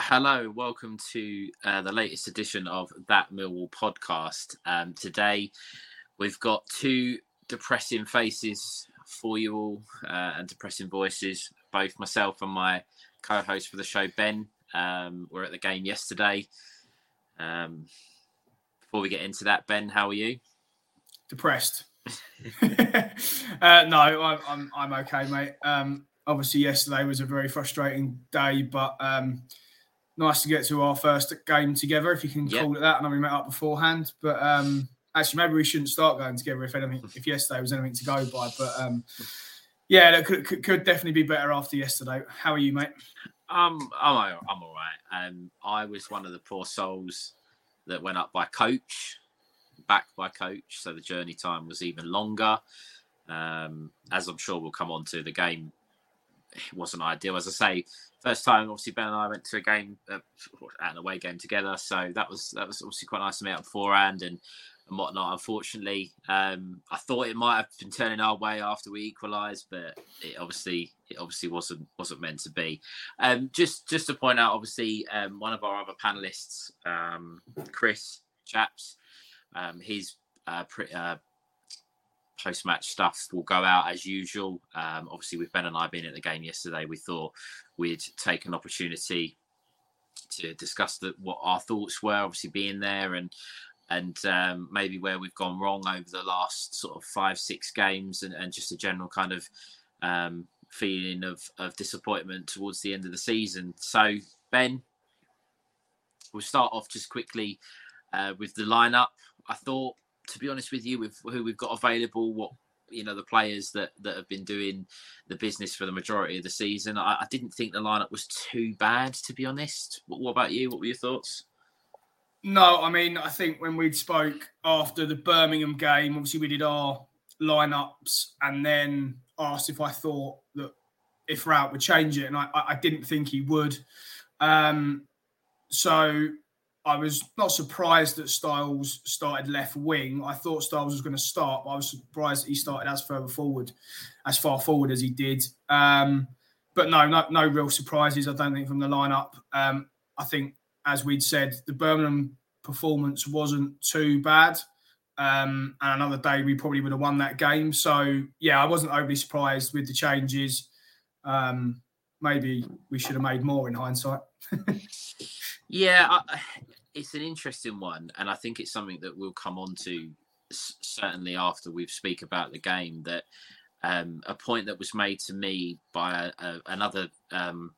Hello, welcome to uh, the latest edition of That Millwall podcast. Um, today, we've got two depressing faces for you all uh, and depressing voices. Both myself and my co-host for the show, Ben, um, were at the game yesterday. Um, before we get into that, Ben, how are you? depressed. uh, no, I'm, I'm I'm okay, mate. Um, obviously, yesterday was a very frustrating day, but um, nice to get to our first game together, if you can Yep. call it that. I know we met up beforehand, but um, actually, maybe we shouldn't start going together if anything, if yesterday was anything to go by. But um, yeah, that could, could could definitely be better after yesterday. How are you, mate? Um, I'm I'm all right. Um, I was one of the poor souls that went up by coach, back by coach, so the journey time was even longer. Um, as I'm sure we'll come on to, the game it wasn't ideal. As I say, first time obviously Ben and I went to a game, uh, an away game together, so that was that was obviously quite nice to meet up beforehand and and whatnot. Unfortunately, um, I thought it might have been turning our way after we equalised, but it obviously it obviously wasn't wasn't meant to be. Um, just just to point out, obviously, um, one of our other panelists, um, Chris Chaps, um, his uh, pre- uh, post match stuff will go out as usual. Um, obviously, with Ben and I being at the game yesterday, we thought we'd take an opportunity to discuss the, what our thoughts were. Obviously, being there and and um, maybe where we've gone wrong over the last sort of five six games, and, and just a general kind of um, feeling of, of disappointment towards the end of the season. So, Ben, we'll start off just quickly uh, with the lineup. I thought, to be honest with you, with who we've got available, what you know, the players that that have been doing the business for the majority of the season, I, I didn't think the lineup was too bad, to be honest. What, what about you? What were your thoughts? No, I mean, I think when we spoke after the Birmingham game, obviously we did our lineups and then asked if I thought that if Rowett would change it, and I, I didn't think he would. Um, so I was not surprised that Styles started left wing. I thought Styles was going to start, but I was surprised that he started as further forward, as far forward as he did. Um, but no, no, no real surprises. I don't think from the lineup. Um, I think, as we'd said, the Birmingham performance wasn't too bad. Um, and another day we probably would have won that game. So yeah, I wasn't overly surprised with the changes. Um, maybe we should have made more in hindsight. Yeah, I, it's an interesting one, and I think it's something that we'll come on to certainly after we speak about the game. That um, a point that was made to me by a, a, another um,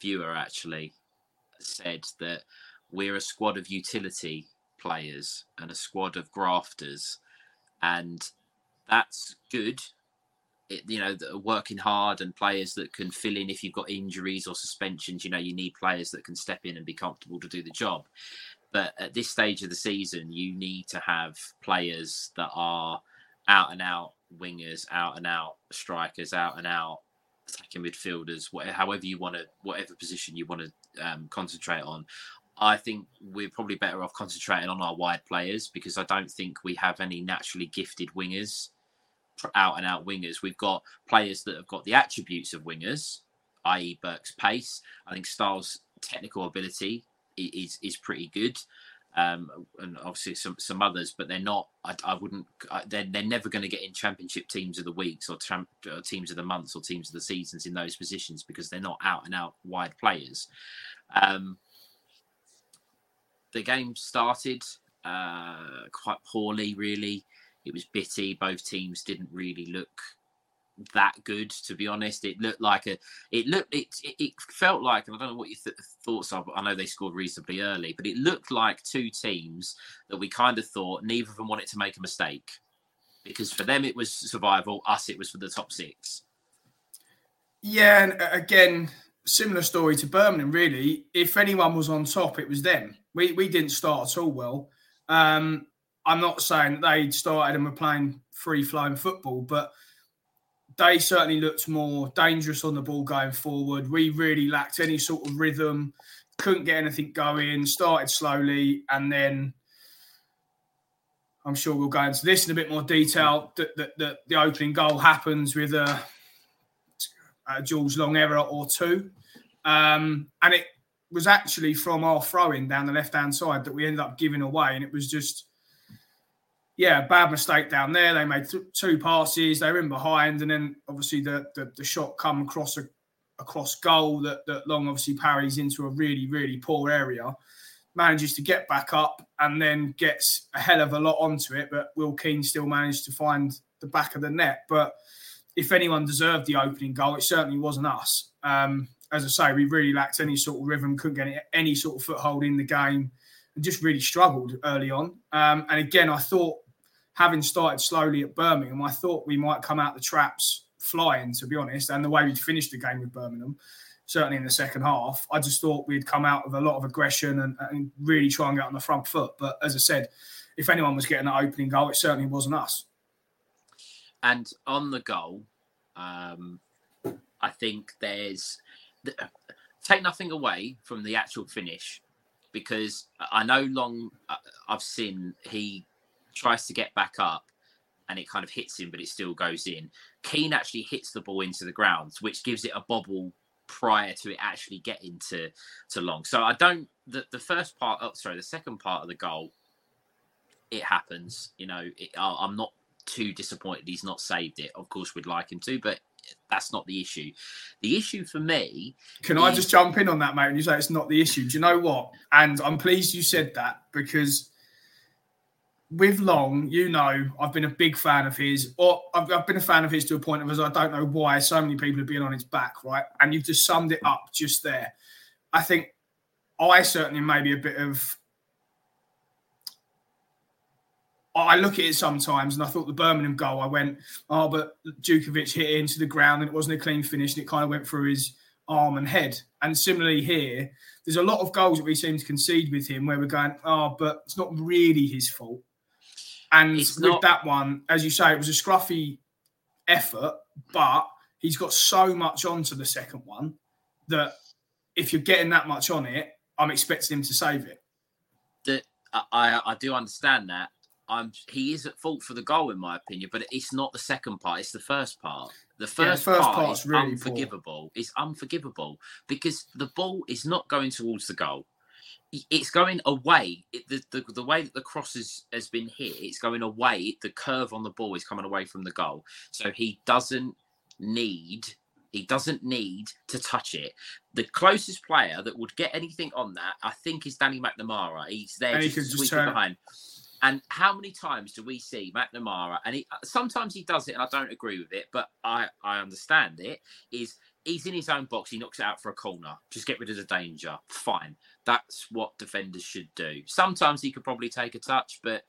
viewer actually said that we're a squad of utility players and a squad of grafters, and that's good. You know, working hard and players that can fill in if you've got injuries or suspensions. You know, you need players that can step in and be comfortable to do the job. But at this stage of the season, you need to have players that are out and out wingers, out and out strikers, out and out attacking midfielders, whatever, however you want to, whatever position you want to um, concentrate on. I think we're probably better off concentrating on our wide players because I don't think we have any naturally gifted wingers, out and out wingers. We've got players that have got the attributes of wingers, i.e., Burke's pace. I think Styles technical ability is is pretty good. Um, and obviously some some others, but they're not. I, I wouldn't. I, they're they're never going to get in championship teams of the weeks or, tram, or, teams of the months or teams of the seasons in those positions because they're not out and out wide players. Um, the game started uh, quite poorly, really. It was bitty. Both teams didn't really look that good to be honest. It looked like a it looked it it, felt like and i don't know what your th- thoughts are but i know they scored reasonably early but it looked like two teams that we kind of thought neither of them wanted to make a mistake. Because for them it was survival. Us it was for the top six. Yeah and uh, again similar story to birmingham really. If anyone was on top it was them. We we didn't start at all well. Um i'm not saying they started and were playing free flowing football but they certainly looked more dangerous on the ball going forward. We really lacked any sort of rhythm, couldn't get anything going, started slowly, and then I'm sure we'll go into this in a bit more detail. That the, the, the, opening goal happens with a, a George Long error or two. Um, and it was actually from our throwing down the left hand side that we ended up giving away. And it was just yeah, bad mistake down there. They made th- two passes. They were in behind, and then obviously the the, the shot come across a across goal that that Long obviously parries into a really really poor area. Manages to get back up and then gets a hell of a lot onto it, but Will Keane still managed to find the back of the net. But if anyone deserved the opening goal, it certainly wasn't us. Um, as I say, we really lacked any sort of rhythm, couldn't get any sort of foothold in the game, and just really struggled early on. Um, and again, I thought having started slowly at Birmingham, I thought we might come out the traps flying, to be honest. And the way we'd finished the game with Birmingham, certainly in the second half, I just thought we'd come out with a lot of aggression and, and really try and get on the front foot. But as I said, if anyone was getting that opening goal, it certainly wasn't us. And on the goal, um, I think there's take nothing away from the actual finish because I know long uh, I've seen he tries to get back up and it kind of hits him, but it still goes in. Keane actually hits the ball into the ground, which gives it a bobble prior to it actually getting to, to Long. So I don't, the, the first part, oh, sorry, the second part of the goal, it happens. You know, it, I'm not too disappointed he's not saved it. Of course, we'd like him to, but that's not the issue. The issue for me. Can is... I just jump in on that, mate? And you say it's not the issue. Do you know what? And I'm pleased you said that because with Long, you know, I've been a big fan of his, or I've, I've, been a fan of his to a point of as I don't know why so many people have been on his back, right? And you've just summed it up just there. I think I certainly maybe a bit of. I look at it sometimes, and I thought the Birmingham goal. I went, oh, but Jutkiewicz hit it into the ground, and it wasn't a clean finish, and it kind of went through his arm and head. And similarly here, there's a lot of goals that we seem to concede with him where we're going, oh, but it's not really his fault and it's with not... that one, as you say, it was a scruffy effort, but he's got so much onto the second one that if you're getting that much on it, I'm expecting him to save it. The, I, I do understand that. I'm he is at fault for the goal in my opinion, but it's not the second part; it's the first part. The first, yeah, the first part is really unforgivable. Poor. It's unforgivable because the ball is not going towards the goal it's going away. It, the, the, the way that the cross is, has been hit, it's going away. The curve on the ball is coming away from the goal. So he doesn't need he doesn't need to touch it. The closest player that would get anything on that, I think, is Danny McNamara. He's there just, just sweeping behind. And how many times do we see McNamara? And he, sometimes he does it, and I don't agree with it, but I I understand it. Is he's in his own box. He knocks it out for a corner. Just get rid of the danger. Fine. That's what defenders should do. Sometimes he could probably take a touch, but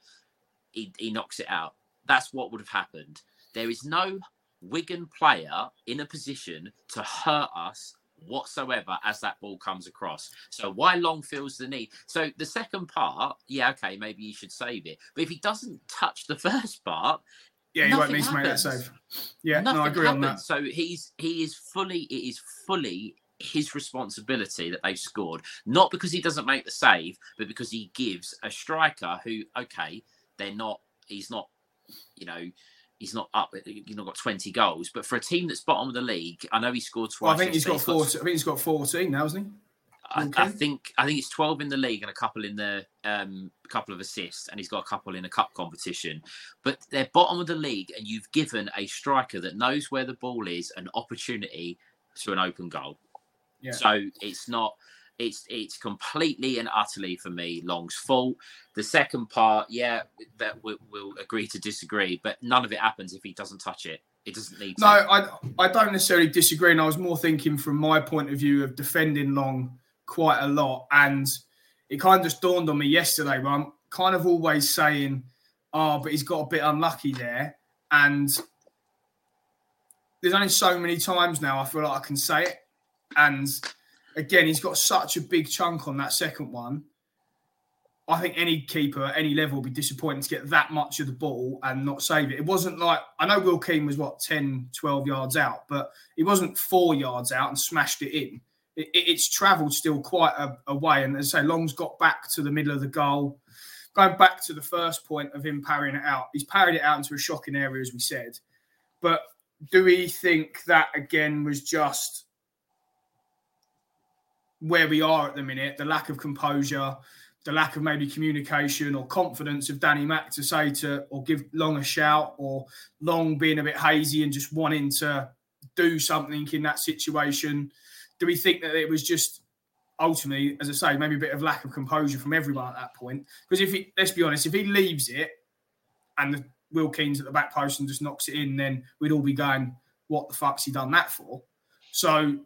he, he knocks it out. That's what would have happened. There is no Wigan player in a position to hurt us whatsoever as that ball comes across. So why Long feels the need? So the second part, yeah, okay, maybe you should save it. But if he doesn't touch the first part, yeah, he won't need to make that save. Yeah, Nothing no, I agree on that. So he's he is fully it is fully his responsibility that they've scored, not because he doesn't make the save, but because he gives a striker who, okay, they're not, he's not, you know, he's not up, he's not got 20 goals, but for a team that's bottom of the league, I know he scored twice. Well, I think he's got 14, I think he's got 14 now, hasn't he? I, I, think I think it's twelve in the league and a couple in the um couple of assists, and he's got a couple in a cup competition. But they're bottom of the league, and you've given a striker that knows where the ball is an opportunity to an open goal. Yeah. So it's not. It's it's completely and utterly for me Long's fault. The second part, yeah, that we'll, we'll agree to disagree, but none of it happens if he doesn't touch it. It doesn't need. To. No, I I don't necessarily disagree, and I was more thinking from my point of view of defending Long quite a lot. And it kind of just dawned on me yesterday where I'm kind of always saying, oh, but he's got a bit unlucky there. And there's only so many times now I feel like I can say it. And again, he's got such a big chunk on that second one. I think any keeper at any level would be disappointed to get that much of the ball and not save it. It wasn't like, I know Will Keane was what, 10, 12 yards out, but he wasn't four yards out and smashed it in it, it's travelled still quite a, a, way. And as I say, Long's got back to the middle of the goal. Going back to the first point of him parrying it out, he's parried it out into a shocking area, as we said. But do we think that again was just where we are at the minute? The lack of composure, the lack of maybe communication or confidence of Danny Mack to say to or give Long a shout, or Long being a bit hazy and just wanting to do something in that situation do we think that it was just ultimately, as I say, maybe a bit of lack of composure from everyone at that point? Because if he, let's be honest, if he leaves it and the Will Keane's at the back post and just knocks it in, then we'd all be going, "What the fuck's he done that for?" So,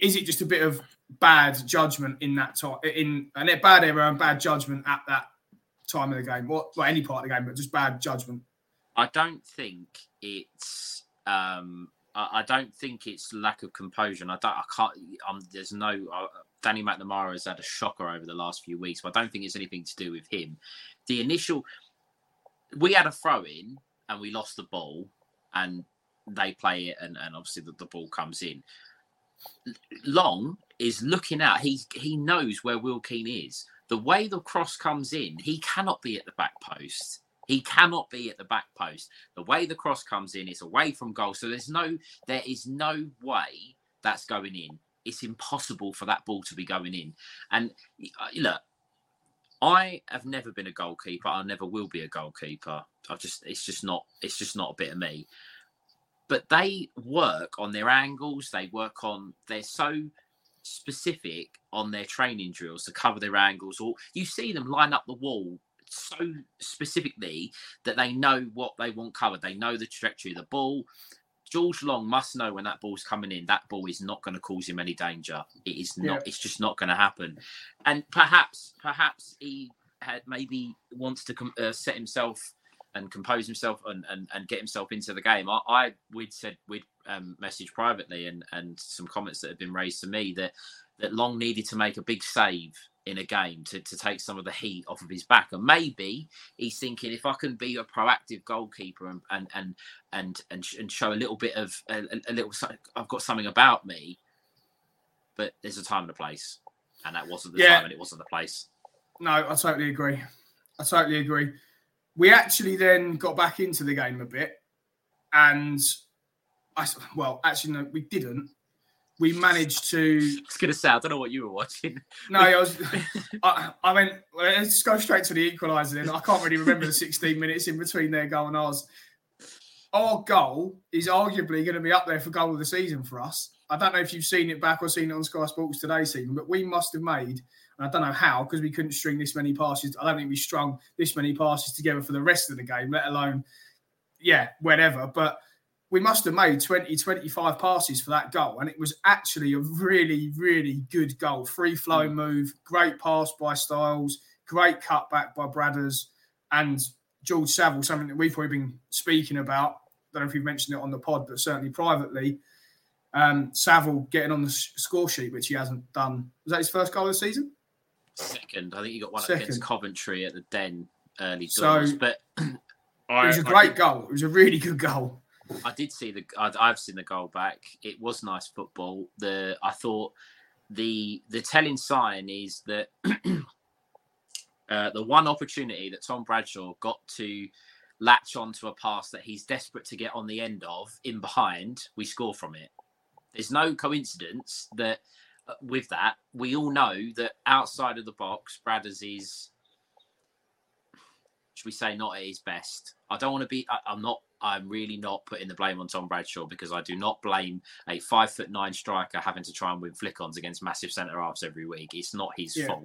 is it just a bit of bad judgment in that time, in and a bad error and bad judgment at that time of the game, or well, any part of the game, but just bad judgment? I don't think it's um, I, don't think it's lack of composure. And I don't. I can't. Um, there's no. Uh, Danny McNamara has had a shocker over the last few weeks, but I don't think it's anything to do with him. The initial, we had a throw in and we lost the ball, and they play it, and, and obviously the, the ball comes in. Long is looking out. He he knows where Will Keane is. The way the cross comes in, he cannot be at the back post. He cannot be at the back post. The way the cross comes in, it's away from goal. So there's no, there is no way that's going in. It's impossible for that ball to be going in. And uh, look, I have never been a goalkeeper. I never will be a goalkeeper. I just, it's just not, it's just not a bit of me. But they work on their angles. They work on. They're so specific on their training drills to cover their angles. Or you see them line up the wall so specifically that they know what they want covered. They know the trajectory of the ball. George Long must know when that ball's coming in. That ball is not going to cause him any danger. It is not. Yeah. It's just not going to happen. And perhaps, perhaps he had maybe wants to uh, set himself and compose himself and, and, and get himself into the game. I, I we'd said we'd um, messaged privately and and some comments that have been raised to me that that Long needed to make a big save in a game to, to take some of the heat off of his back. And maybe he's thinking if I can be a proactive goalkeeper and and and and and, and show a little bit of a, a, little I've got something about me. But there's a time and a place, and that wasn't the yeah. time and it wasn't the place. No, I totally agree. I totally agree. We actually then got back into the game a bit, and I well, actually no, we didn't we managed to. It's gonna say I don't know what you were watching. No, I was. I, I went. Let's go straight to the equaliser. Then I can't really remember the 16 minutes in between their goal and ours. Our goal is arguably going to be up there for goal of the season for us. I don't know if you've seen it back or seen it on Sky Sports today, Stephen, but we must have made, and I don't know how, because we couldn't string this many passes. I don't think we strung this many passes together for the rest of the game, let alone, yeah, whatever. But we must have made 20, 25 passes for that goal. And it was actually a really, really good goal. Free flowing mm. move, great pass by Styles, great cutback by Bradders, and George Saville, something that we've probably been speaking about. I don't know if you've mentioned it on the pod, but certainly privately. Um, Saville getting on the score sheet, which he hasn't done. Was that his first goal of the season? Second. I think he got one Second. against Coventry at the Den early doors. So, but it was a great goal. It was a really good goal. I did see the. I've seen the goal back. It was nice football. The I thought the the telling sign is that uh, the one opportunity that Tom Bradshaw got to latch onto a pass that he's desperate to get on the end of in behind, we score from it. There's no coincidence that uh, with that, we all know that outside of the box, Bradders is, we say, not at his best. I don't want to be. I, I'm not. I'm really not putting the blame on Tom Bradshaw because I do not blame a five foot nine striker having to try and win flick-ons against massive centre halves every week. It's not his Yeah. fault.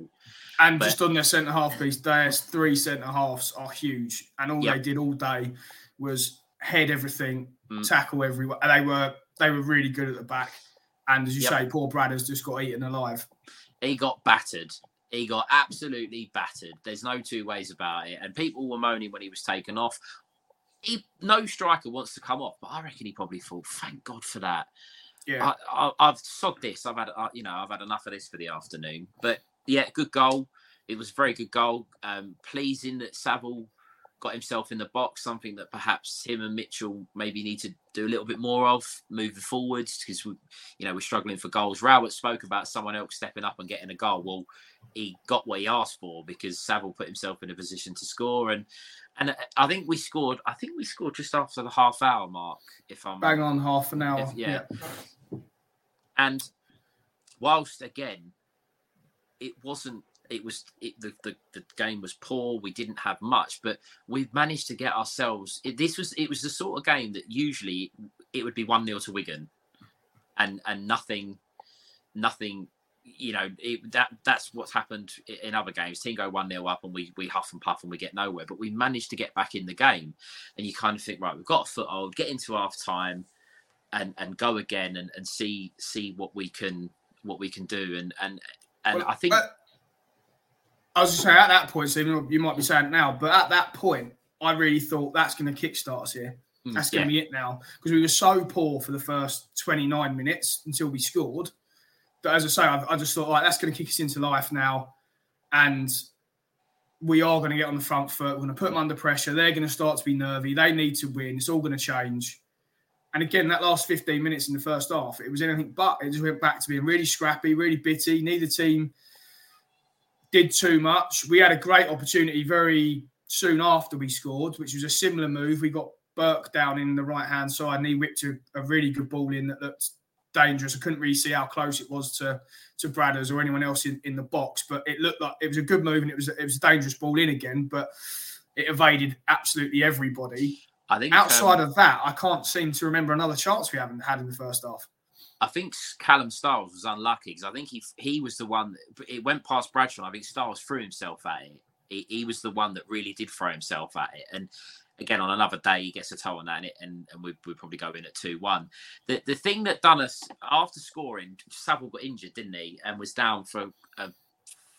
And But- just on their centre half piece, their three centre halves are huge, and all Yep. they did all day was head everything, Mm. tackle everyone. And they were they were really good at the back. And as you Yep. say, poor Brad has just got eaten alive. he got battered. He got absolutely battered. There's no two ways about it. And people were moaning when he was taken off. He, no striker wants to come off, but I reckon he probably thought, "Thank God for that." Yeah, I, I, I've sogged this. I've had, uh, you know, I've had enough of this for the afternoon. But yeah, good goal. It was a very good goal. Um, pleasing that Saville got himself in the box. Something that perhaps him and Mitchell maybe need to do a little bit more of moving forwards because we, you know, we're struggling for goals. Rowett spoke about someone else stepping up and getting a goal. Well, he got what he asked for because Saville put himself in a position to score and. And I think we scored. I think we scored just after the half hour mark. If I'm bang on half an hour. If- yeah. And whilst again, it wasn't. It was it, the, the the game was poor. We didn't have much, but we've managed to get ourselves. It, this was it was the sort of game that usually it would be one 0 to Wigan, and and nothing, nothing. You know it, that that's what's happened in other games. Team go one 0 up, and we we huff and puff, and we get nowhere. But we managed to get back in the game, and you kind of think, right, we've got a foothold. Get into half time and and go again and, and see see what we can what we can do and and and Well, I think but- I was just saying at that point, Stephen, you might be saying it now, but at that point, I really thought that's going to kickstart us here. mm, That's going yeah, to be it now because we were so poor for the first 29 minutes until we scored. But as I say, I, I just thought, like, that's going to kick us into life now. And we are going to get on the front foot. We're going to put them under pressure. They're going to start to be nervy. They need to win. It's all going to change. And again, that last 15 minutes in the first half, it was anything but. It just went back to being really scrappy, really bitty. Neither team did too much. We had a great opportunity very soon after we scored, which was a similar move. We got Burke down in the right hand side and he whipped a, a really good ball in that looked dangerous. I couldn't really see how close it was to to Bradders or anyone else in, in the box, but it looked like it was a good move and it was it was a dangerous ball in again, but it evaded absolutely everybody. I think Outside um, of that, I can't seem to remember another chance we haven't had in the first half. I think Callum Styles was unlucky because I think he he was the one that, it went past Bradshaw. I think Stiles threw himself at it. He, he was the one that really did throw himself at it and. Again, on another day, he gets a toe on that, and, and, and we we probably go in at two one. The the thing that done us after scoring, Saville got injured, didn't he, and was down for a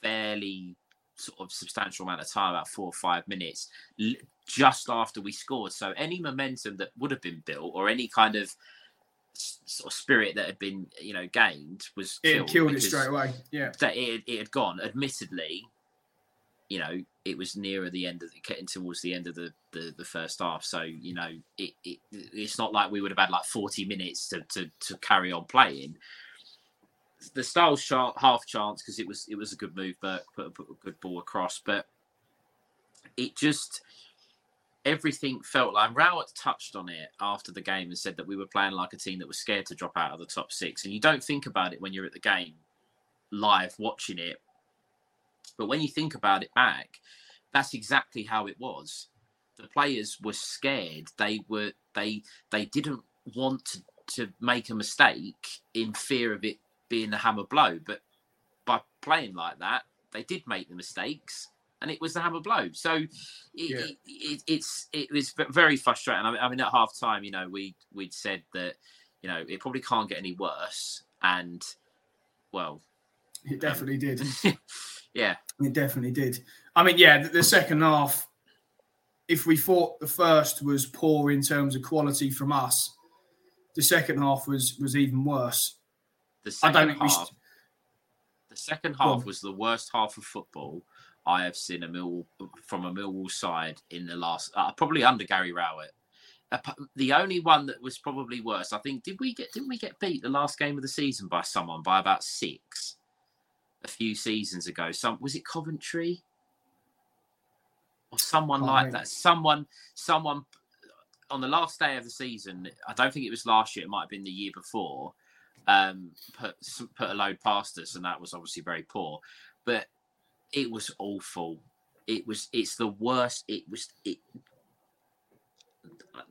fairly sort of substantial amount of time, about four or five minutes, just after we scored. So any momentum that would have been built, or any kind of sort of spirit that had been, you know, gained, was It killed. killed it straight away. Yeah. That it, it had gone. Admittedly, you know, it was nearer the end of the getting towards the end of the, the, the first half. So you know, it, it it's not like we would have had like forty minutes to to, to carry on playing. The Styles chart half chance because it was it was a good move, but put, put a good ball across. But it just everything felt like Rowett touched on it after the game and said that we were playing like a team that was scared to drop out of the top six. And you don't think about it when you're at the game live watching it. But when you think about it back, that's exactly how it was. The players were scared. They were they they didn't want to, to make a mistake in fear of it being a hammer blow. But by playing like that, they did make the mistakes and it was the hammer blow. So it, Yeah. it, it, it's it was very frustrating. I mean, I mean, at half time, you know, we we'd said that you know it probably can't get any worse, and well, It um, definitely did. yeah, It definitely did. I mean, yeah, the, the second half, if we thought the first was poor in terms of quality from us, the second half was was even worse. the I second don't think we half, should- the second half was the worst half of football I have seen a Millwall from a Millwall side in the last, uh, probably under Gary Rowett. Ap- The only one that was probably worse, I think, did we get didn't we get beat the last game of the season by someone by about six a few seasons ago? Some was it Coventry or someone like that? Someone, someone on the last day of the season. I don't think it was last year. It might have been the year before. um, put put a load past us, and that was obviously very poor. But it was awful. It was. It's the worst. It was. It.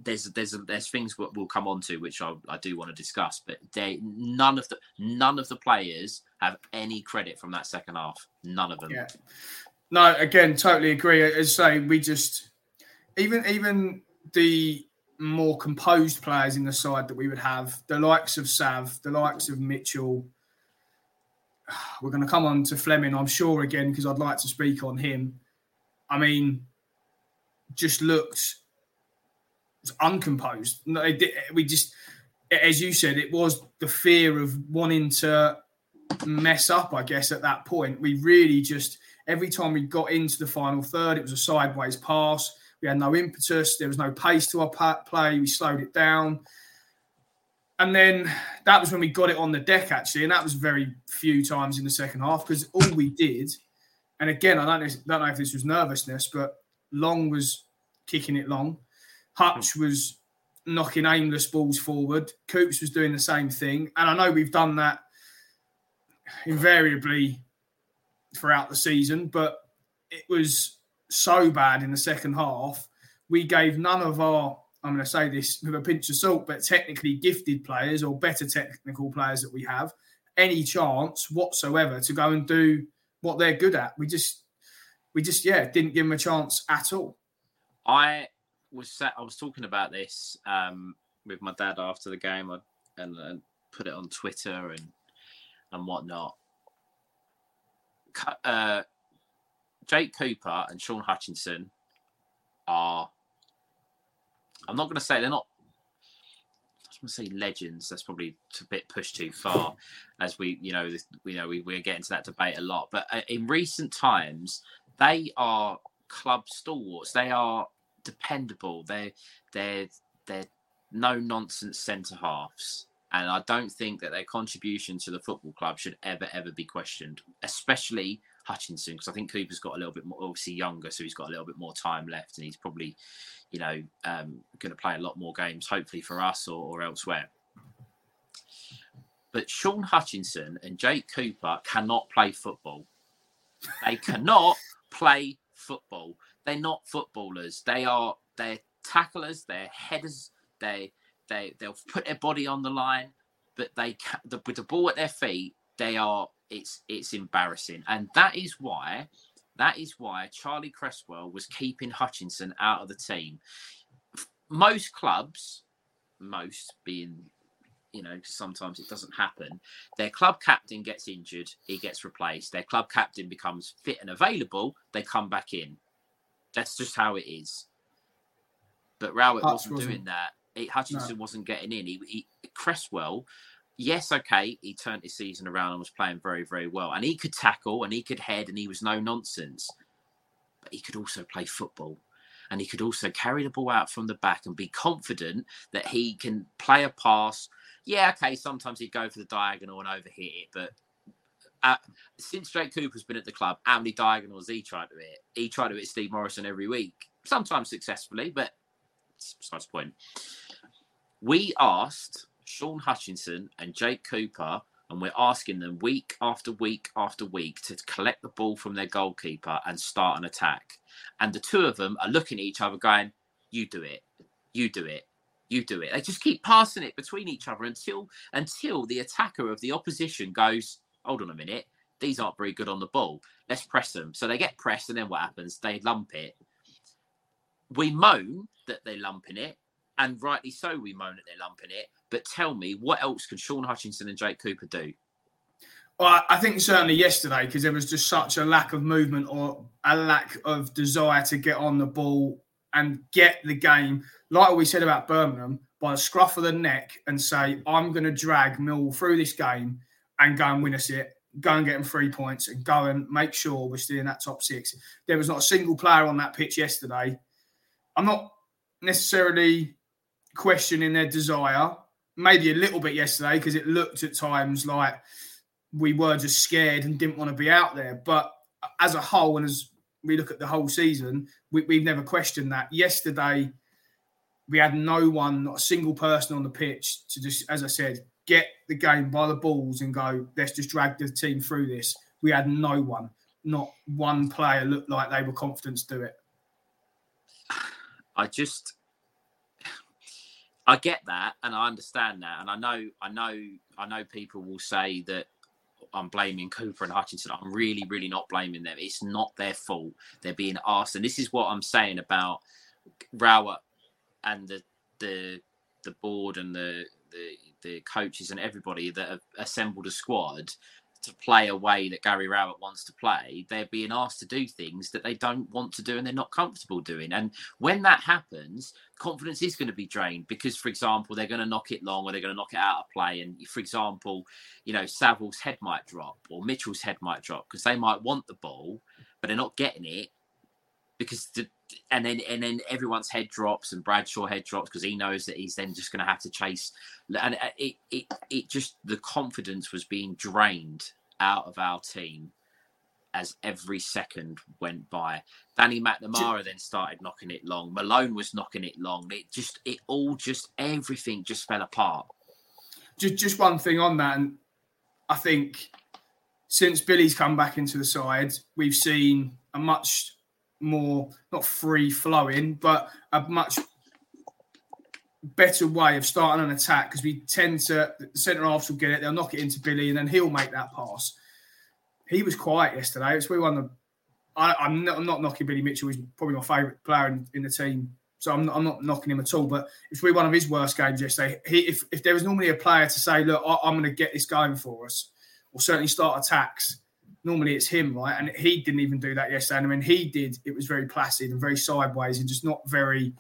There's there's there's things that we'll come on to which I, I do want to discuss, but they none of the none of the players have any credit from that second half. None of them. Yeah. No, again, totally agree. As I say, we just even even the more composed players in the side that we would have, the likes of Sav, the likes of Mitchell. We're going to come on to Flemming, I'm sure, again, because I'd like to speak on him. I mean, just looked uncomposed. We just, as you said, it was the fear of wanting to mess up, I guess, at that point. We really just, every time we got into the final third, it was a sideways pass we had no impetus. There was no pace to our play. We slowed it down. And then that was when we got it on the deck, actually. And that was very few times in the second half because all we did, and again, I don't know, don't know if this was nervousness, but Long was kicking it long. Hutch was knocking aimless balls forward. Coops was doing the same thing. And I know we've done that invariably throughout the season, but it was so bad in the second half. We gave none of our, I'm going to say this with a pinch of salt, but technically gifted players or better technical players that we have any chance whatsoever to go and do what they're good at. We just, we just, yeah, didn't give them a chance at all. I was set, I was talking about this um, with my dad after the game and, and put it on Twitter and and whatnot. Uh, Jake Cooper and Shaun Hutchinson are. I'm not going to say they're not. I'm going to say legends. That's probably a bit pushed too far, as we, you know, this, you know, we, we're getting to that debate a lot. But uh, in recent times, they are club stalwarts. They are dependable. They, they're, they're no nonsense centre halves. And I don't think that their contribution to the football club should ever, ever be questioned, especially Hutchinson because I think Cooper's got a little bit more, obviously younger, so he's got a little bit more time left, and he's probably, you know, um, going to play a lot more games, hopefully for us or, or elsewhere. But Shaun Hutchinson and Jake Cooper cannot play football. They cannot play football. They're not footballers. They are they're tacklers. They're headers. They they they'll put their body on the line, but they the, with the ball at their feet, they are it's it's embarrassing, and that is why that is why Charlie Cresswell was keeping Hutchinson out of the team. Most clubs, most being you know, sometimes it doesn't happen. Their club captain gets injured, he gets replaced. Their club captain becomes fit and available, they come back in. That's just how it is. But Rowett wasn't, wasn't, doing that. It, Hutchinson no. wasn't getting in. He, he, Cresswell yes, okay, he turned his season around and was playing very, very well. And he could tackle and he could head and he was no nonsense. But he could also play football. And he could also carry the ball out from the back and be confident that he can play a pass. Yeah, okay, sometimes he'd go for the diagonal and overhit it. But uh, since Jake Cooper's been at the club, how many diagonals he tried to hit? He tried to hit Steve Morison every week, sometimes successfully, but besides the point. We asked Shaun Hutchinson and Jake Cooper, and we're asking them week after week after week to collect the ball from their goalkeeper and start an attack. And the two of them are looking at each other, going, "You do it, you do it, you do it." They just keep passing it between each other until until the attacker of the opposition goes, "Hold on a minute." These aren't very good on the ball. Let's press them. So they get pressed, and then what happens? They lump it. We moan that they're lumping it, and rightly so, we moan that they're lumping it. But tell me, what else can Shaun Hutchinson and Jake Cooper do? Well, I think certainly yesterday because there was just such a lack of movement or a lack of desire to get on the ball and get the game, like we said about Birmingham, by the scruff of the neck and say, I'm going to drag Mill through this game and go and win us it, go and get them three points and go and make sure we're still in that top six. There was not a single player on that pitch yesterday. I'm not necessarily questioning their desire maybe a little bit yesterday because it looked at times like we were just scared and didn't want to be out there. But as a whole, and as we look at the whole season, we, we've never questioned that. Yesterday, we had no one, not a single person on the pitch to just, as I said, get the game by the balls and go, let's just drag the team through this. We had no one, not one player looked like they were confident to do it. I just I get that and I understand that and I know I know I know people will say that I'm blaming Cooper and Hutchinson. I'm really, really not blaming them. It's not their fault. They're being asked, and this is what I'm saying about Rowett and the the the board and the the the coaches and everybody that have assembled a squad to play a way that Gary Rowett wants to play, they're being asked to do things that they don't want to do and they're not comfortable doing. And when that happens, confidence is going to be drained because, for example, they're going to knock it long or they're going to knock it out of play. And for example, you know, Saville's head might drop or Mitchell's head might drop because they might want the ball, but they're not getting it because the, and then and then everyone's head drops and Bradshaw head drops because he knows that he's then just going to have to chase and it, it it just the confidence was being drained out of our team as every second went by. Danny McNamara then started knocking it long. Malone was knocking it long. It just it all just everything just fell apart. Just just one thing on that, and I think since Billy's come back into the side, we've seen a much more not free flowing, but a much better way of starting an attack because we tend to centre halves will get it, they'll knock it into Billy, and then he'll make that pass. He was quiet yesterday. It's we won the. I, am not, I'm not knocking Billy Mitchell. He's probably my favourite player in, in, the team, so I'm not, I'm not knocking him at all. But it's probably one of his worst games yesterday. He, if if there was normally a player to say, look, I, I'm going to get this going for us, or certainly start attacks normally it's him, right? And he didn't even do that yesterday. And when he did, it was very placid and very sideways and just not very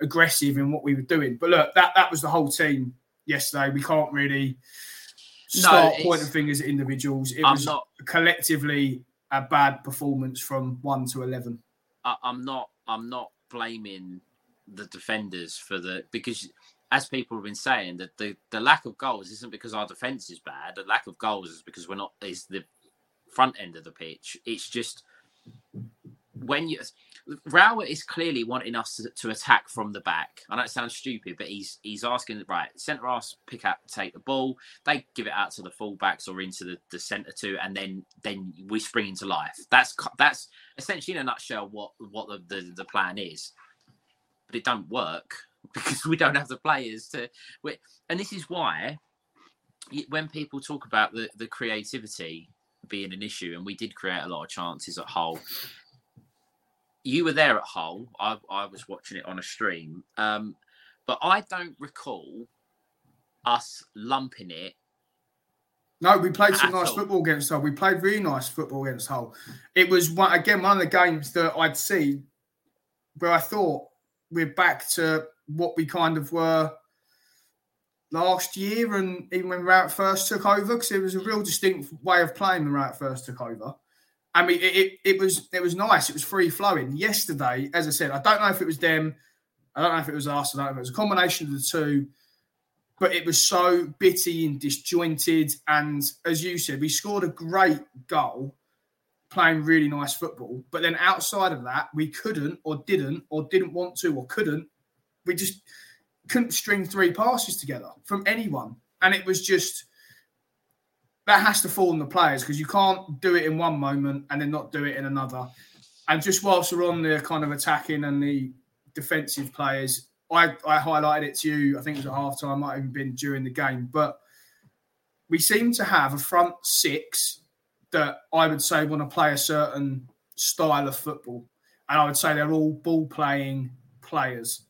aggressive in what we were doing. But look, that that was the whole team yesterday. We can't really start no, pointing fingers at individuals. It I'm was not, collectively a bad performance from one to eleven. I, I'm not. I'm not blaming the defenders for the because as people have been saying that the, the lack of goals isn't because our defense is bad. The lack of goals is because we're not is the front end of the pitch. It's just when you Rowett is clearly wanting us to, to, attack from the back. I know it sounds stupid, but he's he's asking right centre halves pick up, take the ball, they give it out to the fullbacks or into the, the centre two, and then then we spring into life. That's that's essentially in a nutshell what what the, the, the plan is. But it don't work because we don't have the players to. And this is why when people talk about the the creativity being an issue, and we did create a lot of chances at Hull. You were there at Hull. I, I was watching it on a stream, um, but I don't recall us lumping it. No, we played some nice all. football against Hull. We played really nice football against Hull. It was one again one of the games that I'd see where I thought we're back to what we kind of were last year and even when Rowett first took over because it was a real distinct way of playing when Rowett first took over. I mean, it, it, it, was it was nice. It was free flowing. Yesterday, as I said, I don't know if it was them. I don't know if it was us. I don't know it was a combination of the two. But it was so bitty and disjointed. And as you said, we scored a great goal playing really nice football. But then outside of that, we couldn't or didn't or didn't want to or couldn't. We just couldn't string three passes together from anyone. And it was just that has to fall on the players because you can't do it in one moment and then not do it in another. And just whilst we're on the kind of attacking and the defensive players, I, I highlighted it to you, I think it was at half time, might have even been during the game, but we seem to have a front six that I would say want to play a certain style of football. And I would say they're all ball playing players.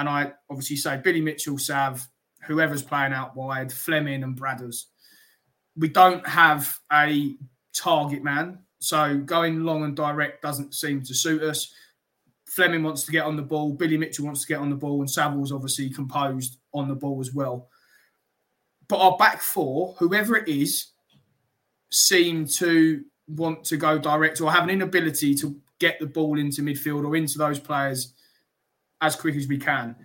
And I obviously say Billy Mitchell, Sav, whoever's playing out wide, Flemming and Bradders. We don't have a target man. So going long and direct doesn't seem to suit us. Flemming wants to get on the ball. Billy Mitchell wants to get on the ball. And Saville's obviously composed on the ball as well. But our back four, whoever it is, seem to want to go direct or have an inability to get the ball into midfield or into those players as quick as we can.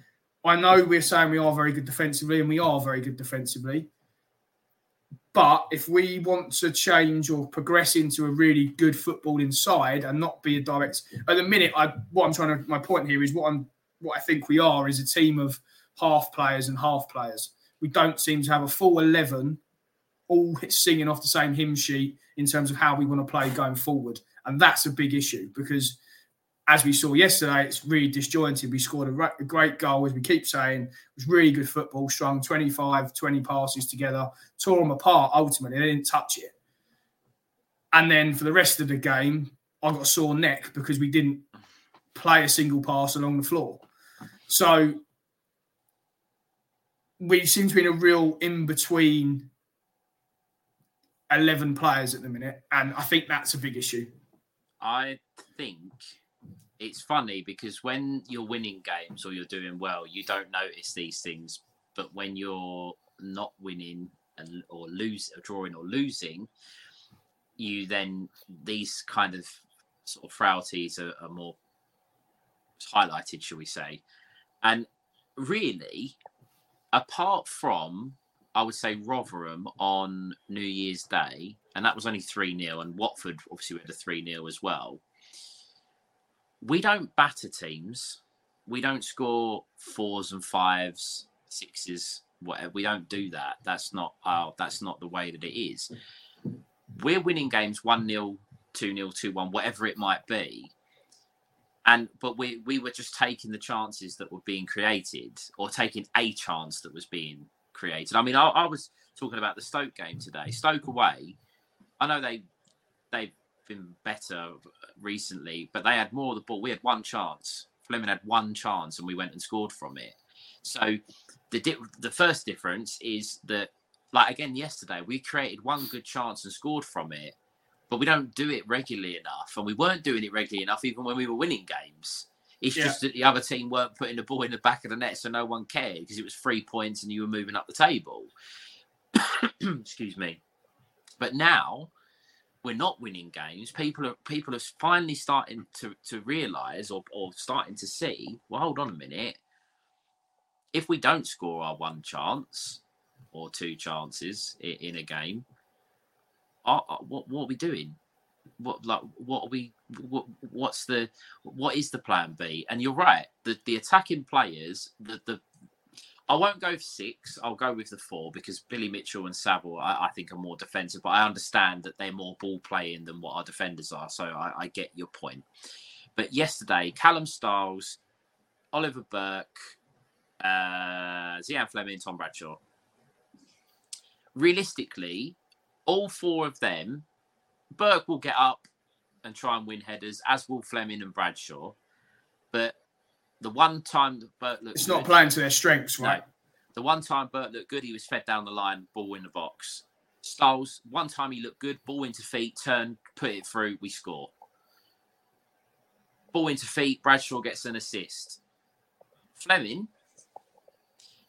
I know we're saying we are very good defensively, and we are very good defensively. But if we want to change or progress into a really good football inside and not be a direct, at the minute, I what I'm trying to my point here is what I'm what I think we are is a team of half players and half players. we don't seem to have a full 11 all singing off the same hymn sheet in terms of how we want to play going forward. And that's a big issue because as we saw yesterday, it's really disjointed. We scored a, a, great goal, as we keep saying. It was really good football, strong 25, 20 passes together, tore them apart ultimately. They didn't touch it. And then for the rest of the game, I got a sore neck because we didn't play a single pass along the floor. So we seem to be in a real in between 11 players at the minute. And I think that's a big issue. I think it's funny because when you're winning games or you're doing well, you don't notice these things. But when you're not winning and or lose or drawing or losing, you then these kind of sort of frailties are, are more highlighted, shall we say? And really, apart from I would say Rotherham on New Year's Day, and that was only 3 0, and Watford obviously had a 3 0 as well we don't batter teams. We don't score fours and fives, sixes, whatever. We don't do that. That's not our, that's not the way that it is. We're winning games 1 0, 2 0, 2 1, whatever it might be. And but we we were just taking the chances that were being created, or taking a chance that was being created. I mean, I, I was talking about the Stoke game today. Stoke away. I know they they been better recently, but they had more of the ball. We had one chance. Flemming had one chance, and we went and scored from it. So the di- the first difference is that, like again yesterday, we created one good chance and scored from it, but we don't do it regularly enough, and we weren't doing it regularly enough even when we were winning games. It's yeah. just that the other team weren't putting the ball in the back of the net, so no one cared because it was three points and you were moving up the table. Excuse me. But now we're not winning games, people are people are finally starting to to realise or or starting to see. Well, hold on a minute. If we don't score our one chance or two chances in, in a game, are, are, what what are we doing? What like what are we? What, what's the what is the plan B? And you're right. The the attacking players, the the I won't go six. I'll go with the four because Billy Mitchell and Saville, I, I, think, are more defensive. But I understand that they're more ball playing than what our defenders are. So I, I get your point. But yesterday, Callum Styles, Oliver Burke, uh, Zian Flemming, Tom Bradshaw. Realistically, all four of them, Burke will get up and try and win headers, as will Flemming and Bradshaw. But the one time that Burke looked it's not playing to their strengths, right? No. The one time Burke looked good, he was fed down the line, ball in the box. Styles, one time he looked good, ball into feet, turn, put it through, we score. Ball into feet, Bradshaw gets an assist. Flemming,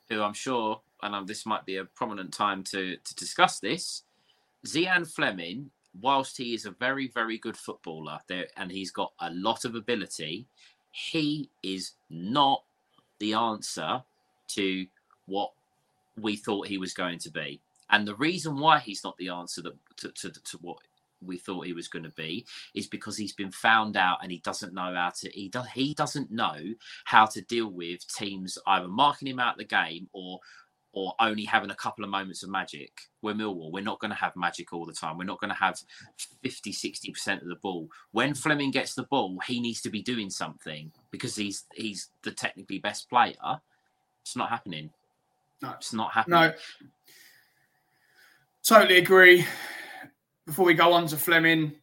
who I'm sure, and um, this might be a prominent time to, to discuss this, Zian Flemming, whilst he is a very, very good footballer there, and he's got a lot of ability, he is not the answer to what we thought he was going to be. And the reason why he's not the answer that, to, to, to what we thought he was going to be is because he's been found out and he doesn't know how to he does he doesn't know how to deal with teams either marking him out the game or or only having a couple of moments of magic. We're Millwall. We're not going to have magic all the time. We're not going to have 50, 60% of the ball. When Flemming gets the ball, he needs to be doing something because he's he's the technically best player. It's not happening. No. It's not happening. No. Totally agree. Before we go on to Flemming,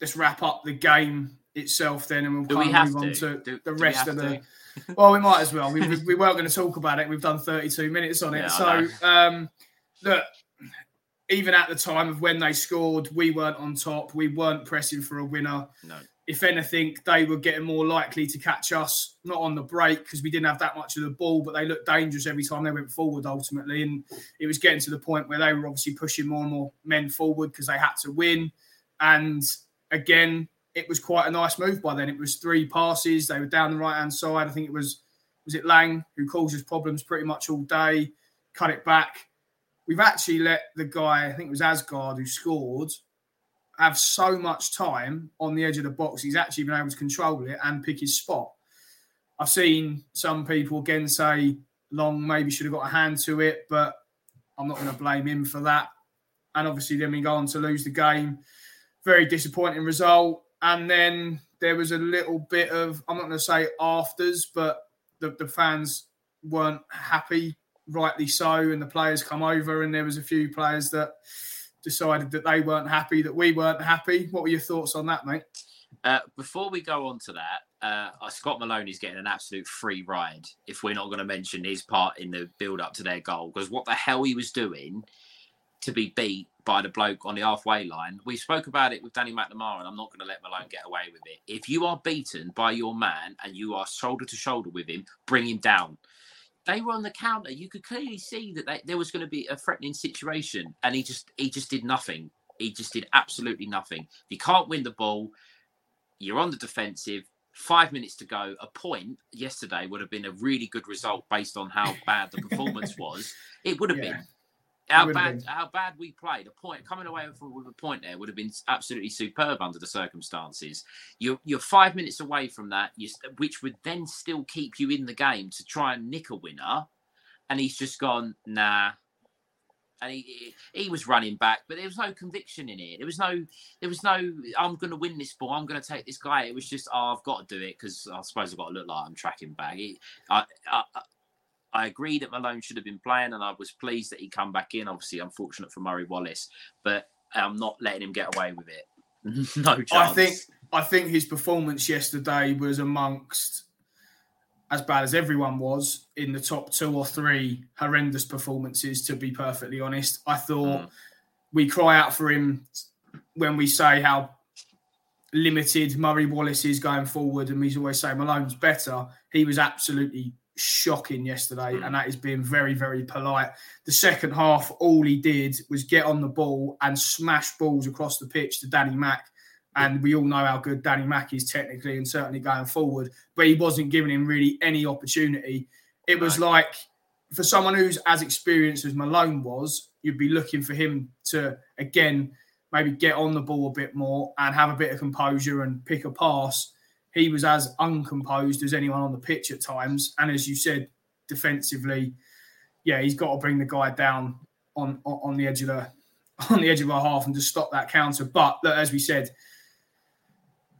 let's wrap up the game itself then and we'll kind of move to? on to do, the rest of the to? Well, we might as well. We, we, we, weren't going to talk about it. We've done 32 minutes on it. Yeah, so, um, look, even at the time of when they scored, we weren't on top. We weren't pressing for a winner. No. If anything, they were getting more likely to catch us, not on the break because we didn't have that much of the ball, but they looked dangerous every time they went forward ultimately. And it was getting to the point where they were obviously pushing more and more men forward because they had to win. And again, it was quite a nice move by then. It was three passes. They were down the right hand side. I think it was was it Lang who causes problems pretty much all day. Cut it back. We've actually let the guy, I think it was Aasgaard who scored, have so much time on the edge of the box. He's actually been able to control it and pick his spot. I've seen some people again say Long maybe should have got a hand to it, but I'm not going to blame him for that. And obviously, then we go on to lose the game. Very disappointing result. And then there was a little bit of, I'm not going to say afters, but the, the fans weren't happy, rightly so. And the players come over, and there was a few players that decided that they weren't happy, that we weren't happy. What were your thoughts on that, mate? Uh, before we go on to that, uh, Scott Malone's getting an absolute free ride if we're not going to mention his part in the build up to their goal. Because what the hell he was doing to be beat by the bloke on the halfway line. We spoke about it with Danny McNamara, and I'm not going to let Malone get away with it. If you are beaten by your man and you are shoulder to shoulder with him, bring him down. They were on the counter. You could clearly see that they, there was going to be a threatening situation, and he just he just did nothing. He just did absolutely nothing. You can't win the ball. You're on the defensive. Five minutes to go. A point yesterday would have been a really good result based on how bad the performance was. It would have yeah. been how bad how bad we played. A point coming away with a point there would have been absolutely superb under the circumstances. You're you're five minutes away from that, you, which would then still keep you in the game to try and nick a winner. And he's just gone nah. And he, he was running back, but there was no conviction in it. There was no there was no I'm going to win this ball. I'm going to take this guy. It was just oh, I've got to do it because I suppose I've got to look like I'm tracking back. It, I, I I agree that Malone should have been playing, and I was pleased that he come back in. Obviously, unfortunate for Murray Wallace, but I'm not letting him get away with it. no chance. I think I think his performance yesterday was amongst as bad as everyone was in the top two or three horrendous performances. To be perfectly honest, I thought mm. we cry out for him when we say how limited Murray Wallace is going forward, and he's always saying Malone's better. He was absolutely shocking yesterday, mm. and that is being very, very polite. The second half, all he did was get on the ball and smash balls across the pitch to Danny Mack. And we all know how good Danny Mack is technically and certainly going forward, but he wasn't giving him really any opportunity. It was like for someone who's as experienced as Malone was, you'd be looking for him to again maybe get on the ball a bit more and have a bit of composure and pick a pass he was as uncomposed as anyone on the pitch at times. And as you said, defensively, yeah, he's got to bring the guy down on on the edge of the on the edge of our half and just stop that counter. But look, as we said,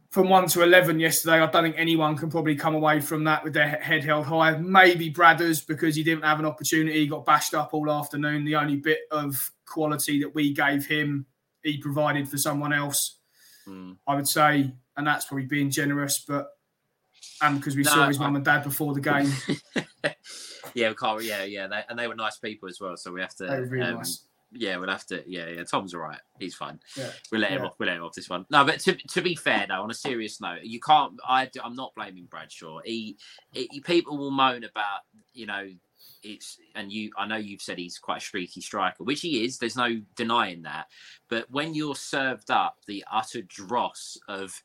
from one to eleven yesterday, I don't think anyone can probably come away from that with their head held high. Maybe Bradders because he didn't have an opportunity, he got bashed up all afternoon. The only bit of quality that we gave him, he provided for someone else. Mm. I would say and that's probably being generous, but and because we no, saw his mum and dad before the game. yeah, Carl, yeah, yeah, they, and they were nice people as well. So we have to. Really um, nice. Yeah, we'll have to. Yeah, yeah. Tom's all right. He's fine. Yeah. We'll let him off. We'll let him off this one. No, but to, to be fair, though, on a serious note, you can't. I, I'm not blaming Bradshaw. He, he, people will moan about, you know, it's and you. I know you've said he's quite a streaky striker, which he is. There's no denying that. But when you're served up the utter dross of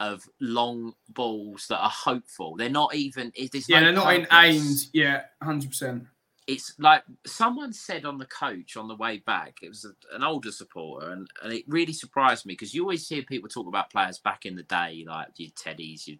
of long balls that are hopeful. They're not even. There's yeah, no they're not in aimed. Yeah, hundred percent. It's like someone said on the coach on the way back. It was a, an older supporter, and, and it really surprised me because you always hear people talk about players back in the day, like your Teddies, your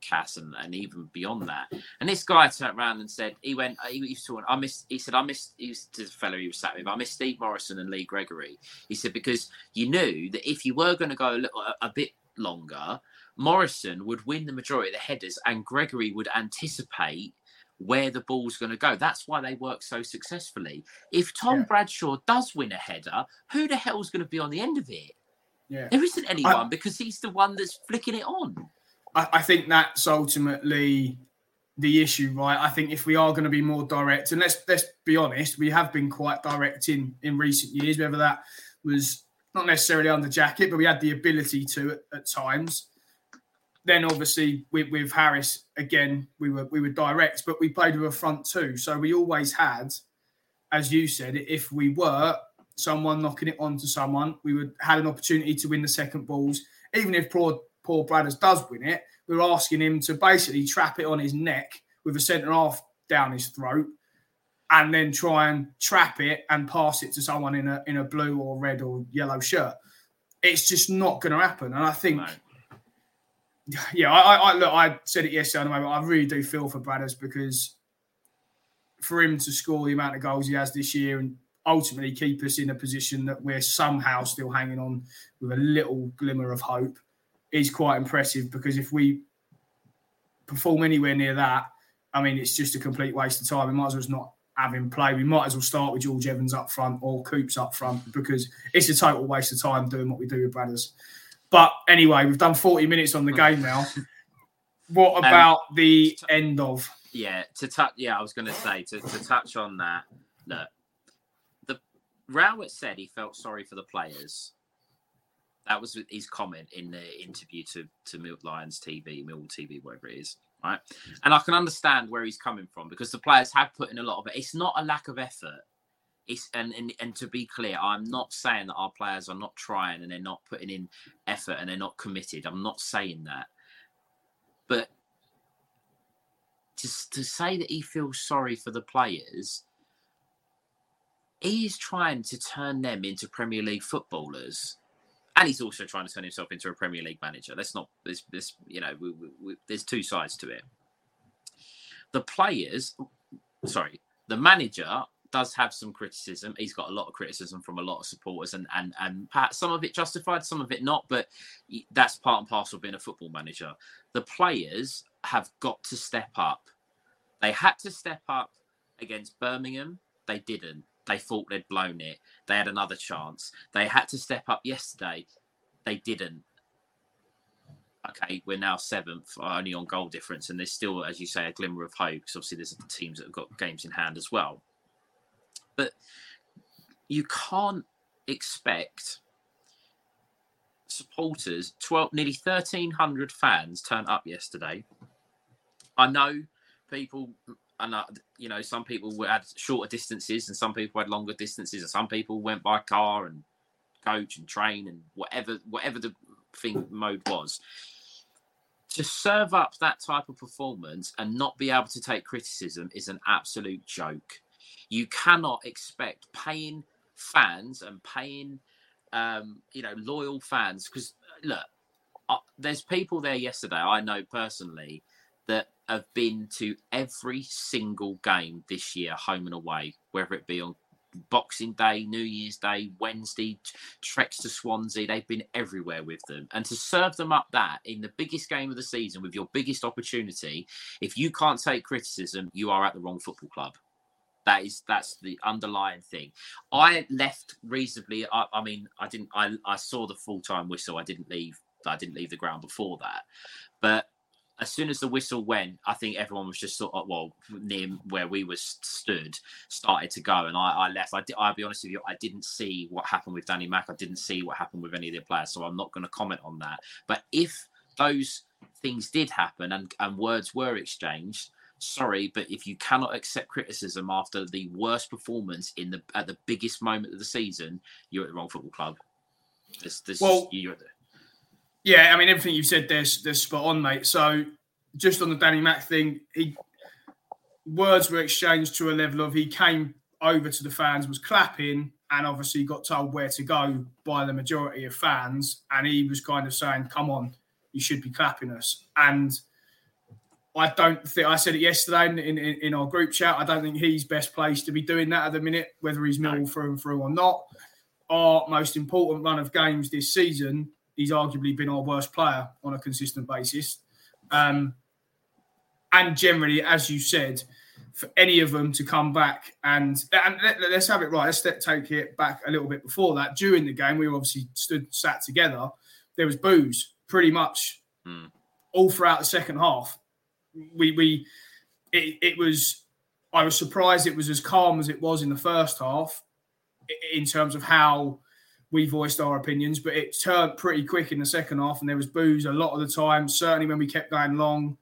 Cass, and, and even beyond that. And this guy turned around and said, he went, he, was talking, I missed, he said, I missed, he was to the fellow he was sat with, I missed Steve Morison and Lee Gregory. He said, because you knew that if you were going to go a, little, a, a bit longer, Morison would win the majority of the headers and Gregory would anticipate where the ball's going to go. That's why they work so successfully. If Tom yeah. Bradshaw does win a header, who the hell's going to be on the end of it? Yeah. There isn't anyone I, because he's the one that's flicking it on. I, I think that's ultimately the issue, right? I think if we are going to be more direct, and let's let's be honest, we have been quite direct in in recent years, whether that was not necessarily under Jackett, but we had the ability to at, at times. Then obviously with, with, Harris again, we were we were direct, but we played with a front two, so we always had, as you said, if we were someone knocking it onto someone, we would had an opportunity to win the second balls. Even if poor Paul Bradders does win it, we are asking him to basically trap it on his neck with a centre half down his throat, and then try and trap it and pass it to someone in a in a blue or red or yellow shirt. It's just not going to happen, and I think yeah, I, I, look. I said it yesterday. Moment, I really do feel for Bradders because for him to score the amount of goals he has this year, and ultimately keep us in a position that we're somehow still hanging on with a little glimmer of hope is quite impressive because if we perform anywhere near that, I mean, it's just a complete waste of time. We might as well not have him play. We might as well start with George Evans up front or Coops up front because it's a total waste of time doing what we do with Bradders. But anyway, we've done 40 minutes on the game now. What um, about um, the end of? Yeah, to touch. Yeah, I was going to say to, to touch on that. Look, the Rowett said he felt sorry for the players. That was his comment in the interview to to Milk Lions TV, Mill TV, whatever it is right? And I can understand where he's coming from because the players have put in a lot of it. It's not a lack of effort. It's and, and and to be clear, I'm not saying that our players are not trying and they're not putting in effort and they're not committed. I'm not saying that. But to, to say that he feels sorry for the players, he's trying to turn them into Premier League footballers and he's also trying to turn himself into a Premier League manager. Let's not this this you know we, we, we, there's two sides to it. The players, sorry, the manager does have some criticism. He's got a lot of criticism from a lot of supporters, and and and some of it justified, some of it not. But that's part and parcel of being a football manager. The players have got to step up. They had to step up against Birmingham. They didn't. They thought they'd blown it. They had another chance. They had to step up yesterday. They didn't. Okay, we're now seventh, only on goal difference, and there's still, as you say, a glimmer of hope. Because obviously, there's teams that have got games in hand as well. But you can't expect supporters, 12, nearly 1,300 fans turned up yesterday. I know people and uh, you know some people had shorter distances and some people had longer distances and some people went by car and coach and train and whatever whatever the thing mode was. To serve up that type of performance and not be able to take criticism is an absolute joke. You cannot expect paying fans and paying um, you know loyal fans because look uh, there's people there yesterday i know personally that have been to every single game this year, home and away, whether it be on Boxing Day, New Year's Day, Wednesday, treks to Swansea. They've been everywhere with them. And to serve them up that in the biggest game of the season with your biggest opportunity, if you can't take criticism, you are at the wrong football club. That is that's the underlying thing. I left reasonably. I, I mean, I didn't. I I saw the full time whistle. I didn't leave. I didn't leave the ground before that. But as soon as the whistle went, I think everyone was just sort of well near where we were stood, started to go, and I, I left. I I'll be honest with you, I didn't see what happened with Danny Mack. I didn't see what happened with any of the players, so I'm not going to comment on that. But if those things did happen and and words were exchanged, sorry, but if you cannot accept criticism after the worst performance in the at the biggest moment of the season, you're at the wrong football club. This, this well, you're at the, yeah, I mean everything you've said there's there's spot on, mate. So just on the Danny Mack thing, he words were exchanged to a level of he came over to the fans, was clapping, and obviously got told where to go by the majority of fans, and he was kind of saying, "Come on, you should be clapping us." And I don't think I said it yesterday in, in, in our group chat. I don't think he's best placed to be doing that at the minute, whether he's Mill through and through or not. Our most important run of games this season he's arguably been our worst player on a consistent basis. Um, and generally, as you said, for any of them to come back and and let, us have it right. Let's take it back a little bit before that. During the game, we obviously stood sat together. There was booze pretty much hmm. all throughout the second half. We we it, it was. I was surprised it was as calm as it was in the first half, in terms of how we voiced our opinions, but it turned pretty quick in the second half, and there was booze a lot of the time. Certainly when we kept going long,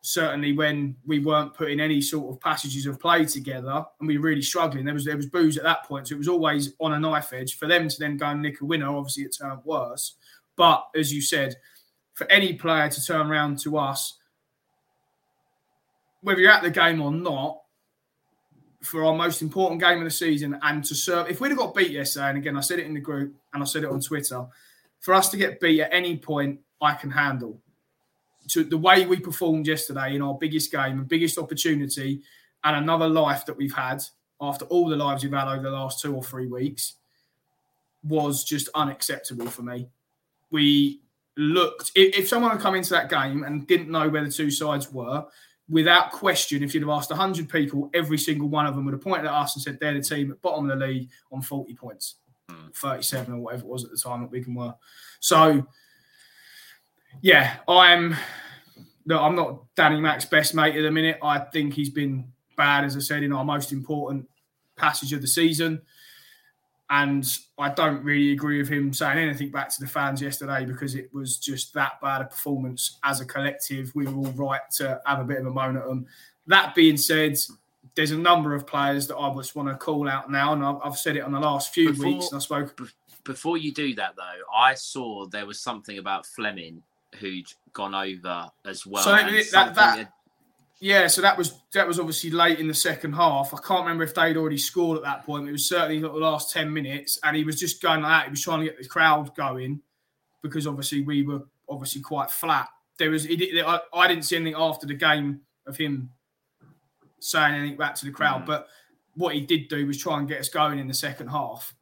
certainly when we weren't putting any sort of passages of play together, and we were really struggling. There was there was booze at that point, so it was always on a knife edge for them to then go and nick a winner. Obviously, it turned worse. But as you said, for any player to turn around to us, whether you're at the game or not, for our most important game of the season and to serve. If we'd have got beat yesterday, and again, I said it in the group and I said it on Twitter, for us to get beat at any point, I can handle. To the way we performed yesterday in our biggest game and biggest opportunity, and another life that we've had after all the lives we've had over the last two or three weeks was just unacceptable for me. We looked, if, someone had come into that game and didn't know where the two sides were, without question, if you'd have asked 100 people, every single one of them would have pointed at us and said they're the team at bottom of the league on 40 points, hmm. 37 or whatever it was at the time that Wigan were. So, yeah, I'm. No, I'm not Danny Mack's best mate at the minute. I think he's been bad, as I said, in our most important passage of the season. And I don't really agree with him saying anything back to the fans yesterday because it was just that bad a performance as a collective. We were all right to have a bit of a moan at them. That being said, there's a number of players that I just want to call out now, and I've, I've said it on the last few Before- weeks. And I spoke. Before you do that, though, I saw there was something about Flemming who'd gone over as well. So that- that- Yeah, so that was that was obviously late in the second half. I can't remember if they'd already scored at that point. It was certainly not the last ten minutes, and he was just going like that. He was trying to get the crowd going because obviously we were obviously quite flat. There was he I, I didn't see anything after the game of him saying anything back to the crowd, Mm. but what he did do was try and get us going in the second half.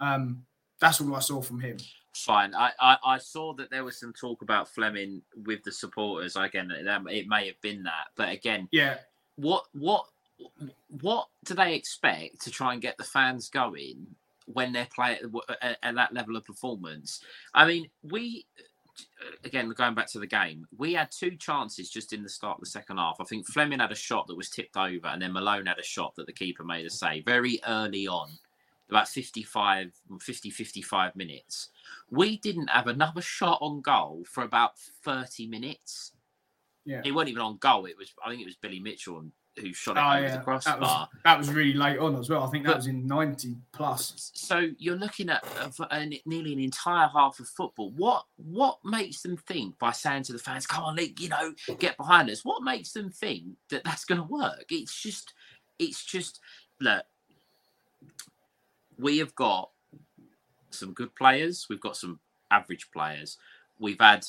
Um, that's all I saw from him. Fine. I, I, I saw that there was some talk about Flemming with the supporters. Again, it, it may have been that, but again, Yeah, what what what do they expect to try and get the fans going when they're playing at, at that level of performance? I mean, we again going back to the game, we had two chances just in the start of the second half. I think Flemming had a shot that was tipped over, and then Malone had a shot that the keeper made a save very early on. About 55, 50, 55 minutes. We didn't have another shot on goal for about 30 minutes. yeah. It wasn't even on goal. It was, I think it was Billy Mitchell who shot it Oh, over yeah. the That crossbar. was, that was really late on as well. I think that But- was in 90 plus. So you're looking at uh, a, nearly an entire half of football. What what makes them think by saying to the fans, "Come on, league, you know, get behind us"? What makes them think that that's going to work? It's just, it's just look. We have got some good players. We've got some average players. We've had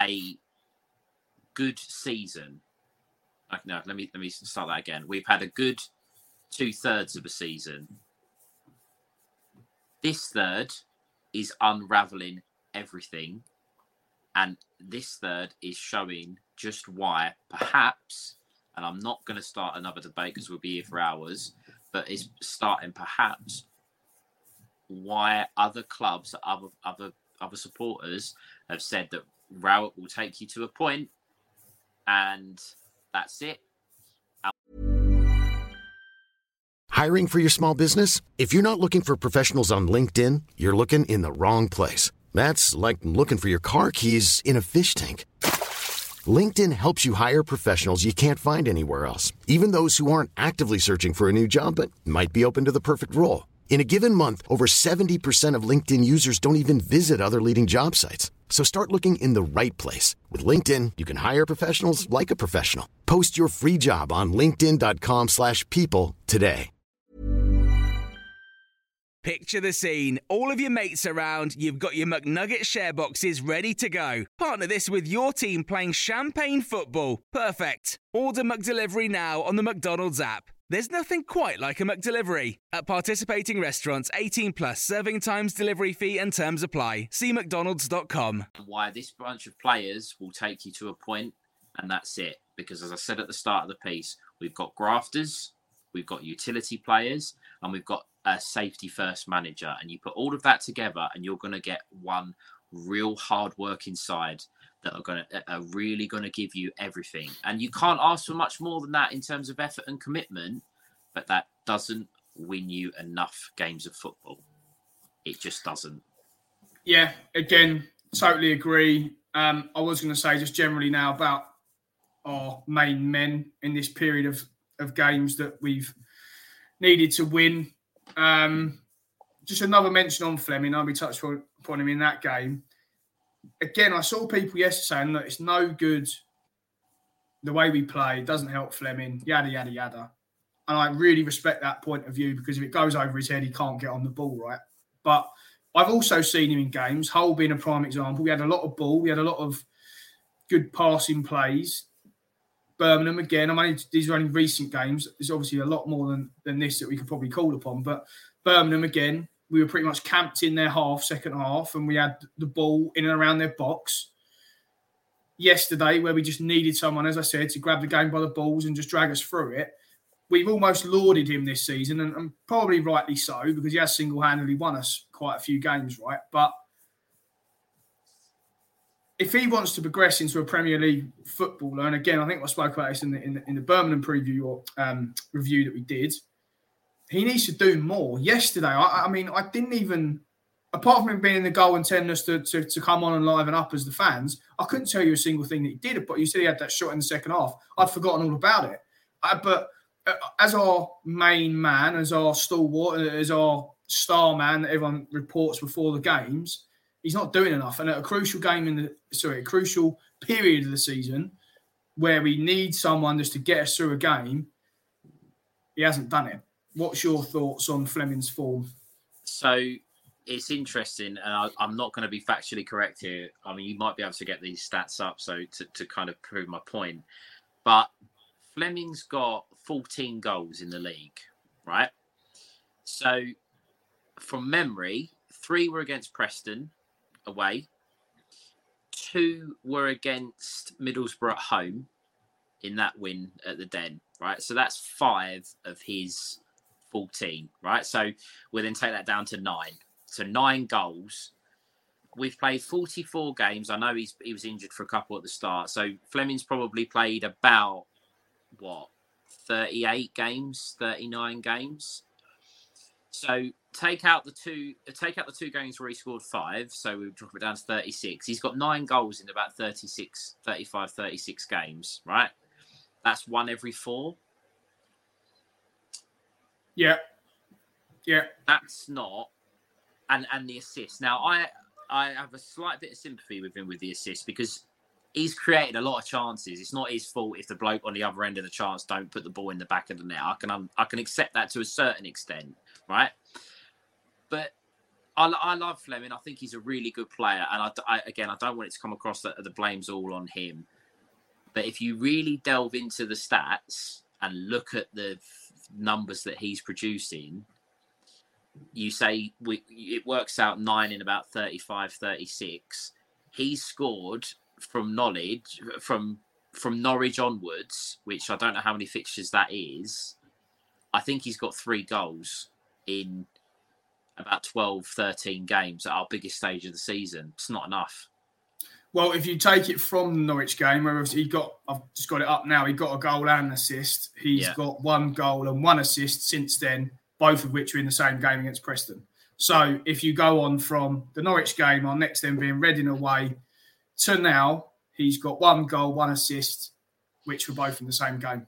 a good season. No, let me let me start that again. We've had a good two thirds of a season. This third is unraveling everything, and this third is showing just why, perhaps, and I'm not going to start another debate because we'll be here for hours, but it's starting perhaps why other clubs, other other other supporters have said that Rowett will take you to a point, and that's it. Hiring for your small business? If you're not looking for professionals on LinkedIn, you're looking in the wrong place. That's like looking for your car keys in a fish tank. LinkedIn helps you hire professionals you can't find anywhere else, even those who aren't actively searching for a new job but might be open to the perfect role. In a given month, over 70% of LinkedIn users don't even visit other leading job sites. So start looking in the right place. With LinkedIn, you can hire professionals like a professional. Post your free job on linkedin.com/people slash people today. Picture the scene. All of your mates around, you've got your McNugget share boxes ready to go. Partner this with your team playing champagne football. Perfect. Order McDelivery now on the McDonald's app. There's nothing quite like a McDelivery. At participating restaurants, 18 plus serving times, delivery fee, and terms apply. See McDonald's.com. why this bunch of players will take you to a point, and that's it. Because as I said at the start of the piece, we've got grafters, we've got utility players, and we've got a safety first manager. And you put all of that together, and you're going to get one real hard working side that are going to are really going to give you everything. And you can't ask for much more than that in terms of effort and commitment, but that doesn't win you enough games of football. It just doesn't. Yeah, again, totally agree. Um, I was going to say just generally now about our main men in this period of, of games that we've needed to win. Um, just another mention on Flemming. I'll be touched upon upon him in that game. Again, I saw people yesterday saying that it's no good the way we play. It doesn't help Flemming, yada, yada, yada. And I really respect that point of view because if it goes over his head, he can't get on the ball, right? But I've also seen him in games, Hull being a prime example. We had a lot of ball, we had a lot of good passing plays, Birmingham again. I mean, these are only recent games. There's obviously a lot more than, than this that we could probably call upon. But Birmingham again, we were pretty much camped in their half, second half, and we had the ball in and around their box. Yesterday, where we just needed someone, as I said, to grab the game by the balls and just drag us through it. We've almost lauded him this season, and, and probably rightly so, because he has single handedly won us quite a few games, right? But if he wants to progress into a Premier League footballer, and again, I think I spoke about this in the in the, in the Birmingham preview or um, review that we did, he needs to do more. Yesterday, I, I, mean, I didn't even, apart from him being in the goal and telling us to, to, to, come on and liven up as the fans, I couldn't tell you a single thing that he did. But you said he had that shot in the second half. I'd forgotten all about it. I, but uh, as our main man, as our stalwart, as our star man that everyone reports before the games, he's not doing enough. And at a crucial game in the sorry, a crucial period of the season where we need someone just to get us through a game, he hasn't done it. What's your thoughts on Flemming's form? So it's interesting, and I, am not going to be factually correct here. I mean, you might be able to get these stats up so to, to kind of prove my point. But Flemming's got 14 goals in the league, right? So from memory, three were against Preston, away. Two were against Middlesbrough at home in that win at the Den, right? So that's five of his 14, right? So we'll then take that down to nine. So nine goals. We've played 44 games. I know he's he was injured for a couple at the start. So Flemming's probably played about what 38 games, 39 games. So take out the two take out the two games where he scored five so we drop it down to 36 he's got nine goals in about 36 35 36 games right that's one every four yeah yeah that's not and and the assist now i i have a slight bit of sympathy with him with the assist because he's created a lot of chances. It's not his fault if the bloke on the other end of the chance don't put the ball in the back of the net. I can I can accept that to a certain extent, right? But I, I love Flemming. I think he's a really good player. And I, I, again, I don't want it to come across that the blame's all on him. But if you really delve into the stats and look at the numbers that he's producing, you say we, it works out nine in about 35, 36. He's scored from knowledge from from Norwich onwards, which I don't know how many fixtures that is. I think he's got three goals in about 12, 13 games at our biggest stage of the season. It's not enough. Well, if you take it from the Norwich game, where he got, I've just got it up now, he got a goal and an assist. He's yeah. got one goal and one assist since then, both of which were in the same game against Preston. So if you go on from the Norwich game, our next then being Reading away, to now, he's got one goal, one assist, which were both in the same game.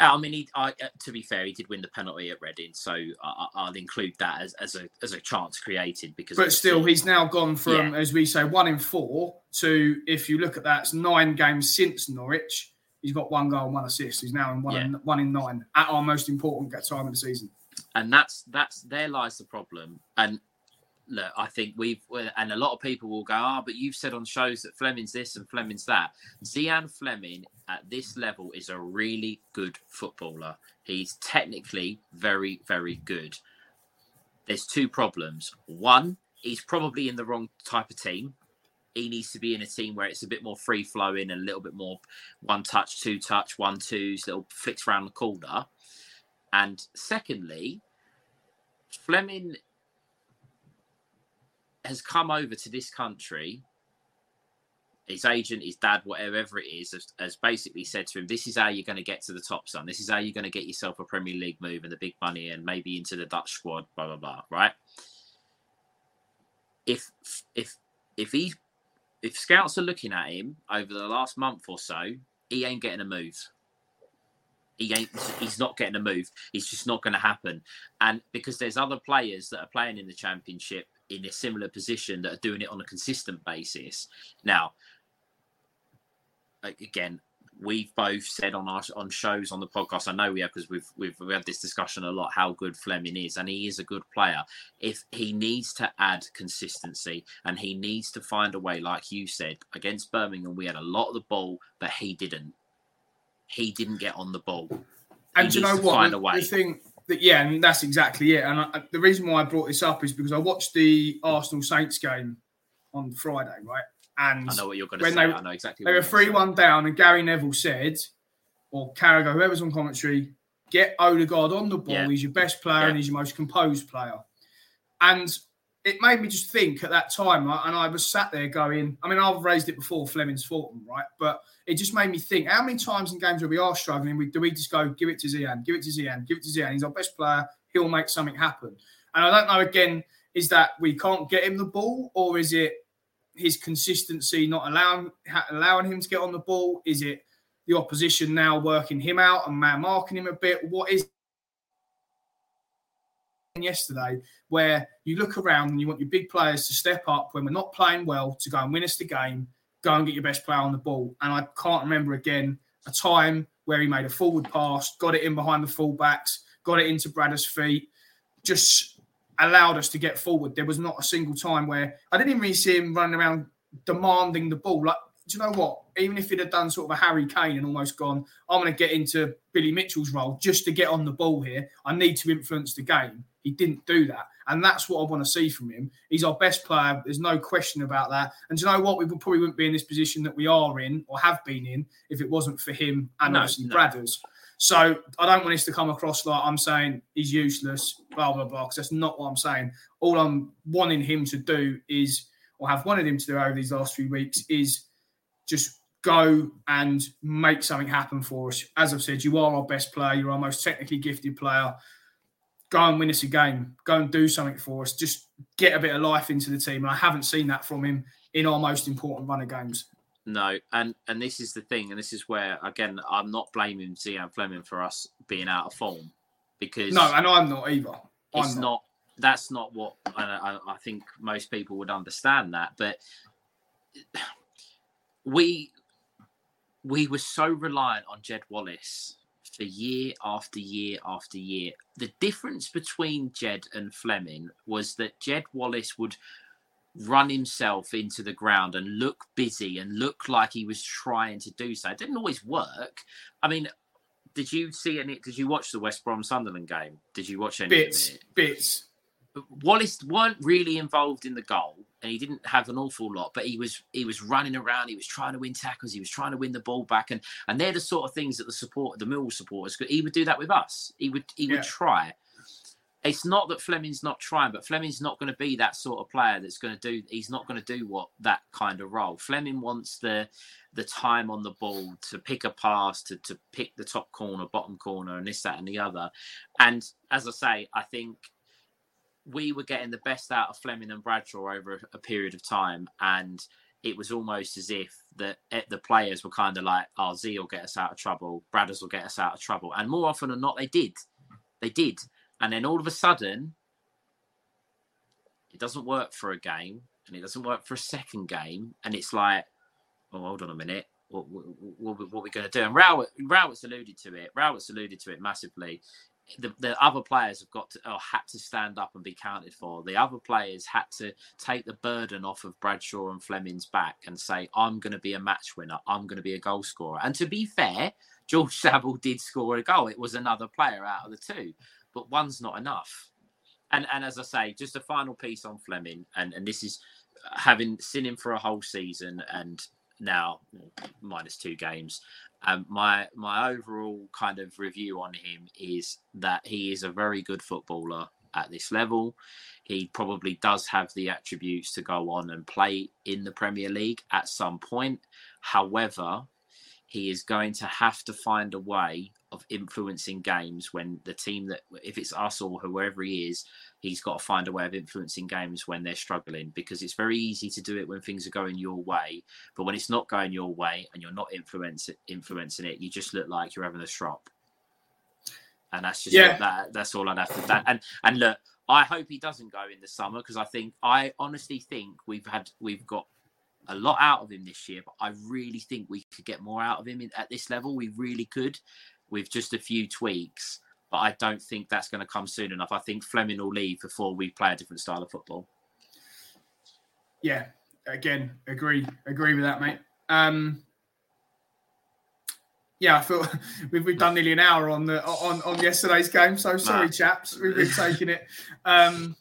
I mean, he, I, uh, to be fair, he did win the penalty at Reading, so I, will include that as, as a as a chance created. Because, but still, he's now gone from, yeah. as we say, one in four to, if you look at that, it's nine games since Norwich. He's got one goal, and one assist. He's now in one, yeah. in, one in nine at our most important time of the season. And that's that's there lies the problem. And look, I think we've and a lot of people will go, ah, oh, but you've said on shows that Flemming's this and Flemming's that. Zian Flemming at this level is a really good footballer. He's technically very, very good. There's two problems. One, he's probably in the wrong type of team. He needs to be in a team where it's a bit more free flowing and a little bit more one touch, two touch, one twos, little flicks around the corner. And secondly, Flemming has come over to this country his agent, his dad, whatever it is, has, has, basically said to him, "This is how you're going to get to the top, son. This is how you're going to get yourself a Premier League move and the big money, and maybe into the Dutch squad." Blah blah blah. Right? If if if he if scouts are looking at him over the last month or so, he ain't getting a move. He ain't. He's not getting a move. It's just not going to happen. And because there's other players that are playing in the championship in a similar position that are doing it on a consistent basis. Now, again, we've both said on our on shows on the podcast. I know we have because we've we've we had this discussion a lot. How good Flemming is, and he is a good player. If he needs to add consistency and he needs to find a way, like you said, against Birmingham, we had a lot of the ball, but he didn't. he didn't get on the ball. And you know what? The thing that yeah, and that's exactly it. And I, the reason why I brought this up is because I watched the Arsenal Saints game on Friday, right? And I know what you're going to say. They, I know exactly. They were three-one down, and Gary Neville said, or Carragher, whoever's on commentary, get Odegaard on the ball. Yeah. He's your best player yeah. and he's your most composed player. And it made me just think at that time, and I was sat there going, I mean, I've raised it before, Flemming's Fulton, right? But it just made me think, how many times in games where we are struggling, we, do we just go, give it to Zian, give it to Zian, give it to Zian? He's our best player. He'll make something happen. And I don't know, again, is that we can't get him the ball, or is it his consistency not allowing allowing him to get on the ball? Is it the opposition now working him out and man marking him a bit? What is yesterday where you look around and you want your big players to step up when we're not playing well to go and win us the game, go and get your best player on the ball. And I can't remember again a time where he made a forward pass, got it in behind the fullbacks, got it into Bradder's feet, just allowed us to get forward. There was not a single time where I didn't even really see him running around demanding the ball. Like, do you know what? Even if he'd have done sort of a Harry Kane and almost gone, I'm going to get into Billy Mitchell's role just to get on the ball here. I need to influence the game. He didn't do that. And that's what I want to see from him. He's our best player. There's no question about that. And do you know what? We probably wouldn't be in this position that we are in or have been in if it wasn't for him and no, obviously no. Bradders. So I don't want this to come across like I'm saying he's useless, blah, blah, blah, because that's not what I'm saying. All I'm wanting him to do is, or have wanted him to do over these last few weeks, is just go and make something happen for us. As I've said, you are our best player. You're our most technically gifted player go and win us a game, go and do something for us, just get a bit of life into the team. And I haven't seen that from him in our most important run of games. No, and and this is the thing, and this is where again I'm not blaming Zian Flemming for us being out of form because no, and I'm not either. I'm it's not. not. That's not what I, I think most people would understand that, but we we were so reliant on Jed Wallace for year after year after year. The difference between Jed and Flemming was that Jed Wallace would run himself into the ground and look busy and look like he was trying to do so. It didn't always work. I mean, did you see any? Did you watch the West Brom Sunderland game? Did you watch any bits? Bits. Wallace weren't really involved in the goal and he didn't have an awful lot, but he was he was running around, he was trying to win tackles, he was trying to win the ball back, and and they're the sort of things that the support the Mill supporters he would do that with us. He would he yeah. would try. It's not that Flemming's not trying, but Flemming's not going to be that sort of player that's going to do. He's not going to do what that kind of role. Flemming wants the the time on the ball to pick a pass, to to pick the top corner, bottom corner, and this, that, and the other. And as I say, I think we were getting the best out of Flemming and Bradshaw over a, period of time, and it was almost as if the eh, the players were kind of like, "Oh, Z will get us out of trouble, Bradders will get us out of trouble," and more often than not, they did. They did, and then all of a sudden, it doesn't work for a game, and it doesn't work for a second game, and it's like, "Oh, hold on a minute." What, what, what, what are going to do? And Rowett, Rowett's alluded to it. Rowett's alluded to it massively the, the other players have got to or had to stand up and be counted for. The other players had to take the burden off of Bradshaw and Flemming's back and say, "I'm going to be a match winner. I'm going to be a goal scorer." And to be fair, George Saville did score a goal. It was another player out of the two, but one's not enough. And and as I say, just a final piece on Flemming, and and this is uh, having seen him for a whole season and now minus two games um, my my overall kind of review on him is that he is a very good footballer at this level. He probably does have the attributes to go on and play in the Premier League at some point. However, he is going to have to find a way of influencing games when the team that if it's us or whoever he is he's got to find a way of influencing games when they're struggling because it's very easy to do it when things are going your way but when it's not going your way and you're not influencing influencing it you just look like you're having a strop and that's just yeah. that that's all I'd have to that and and look I hope he doesn't go in the summer because I think I honestly think we've had we've got a lot out of him this year, but I really think we could get more out of him at this level. We really could with just a few tweaks. But I don't think that's going to come soon enough. I think Flemming will leave before we play a different style of football. Yeah, again, agree, agree with that, mate. Um, yeah, I feel we've, we've done nearly an hour on the on on yesterday's game. So sorry, nah. chaps, we've been taking it. Um,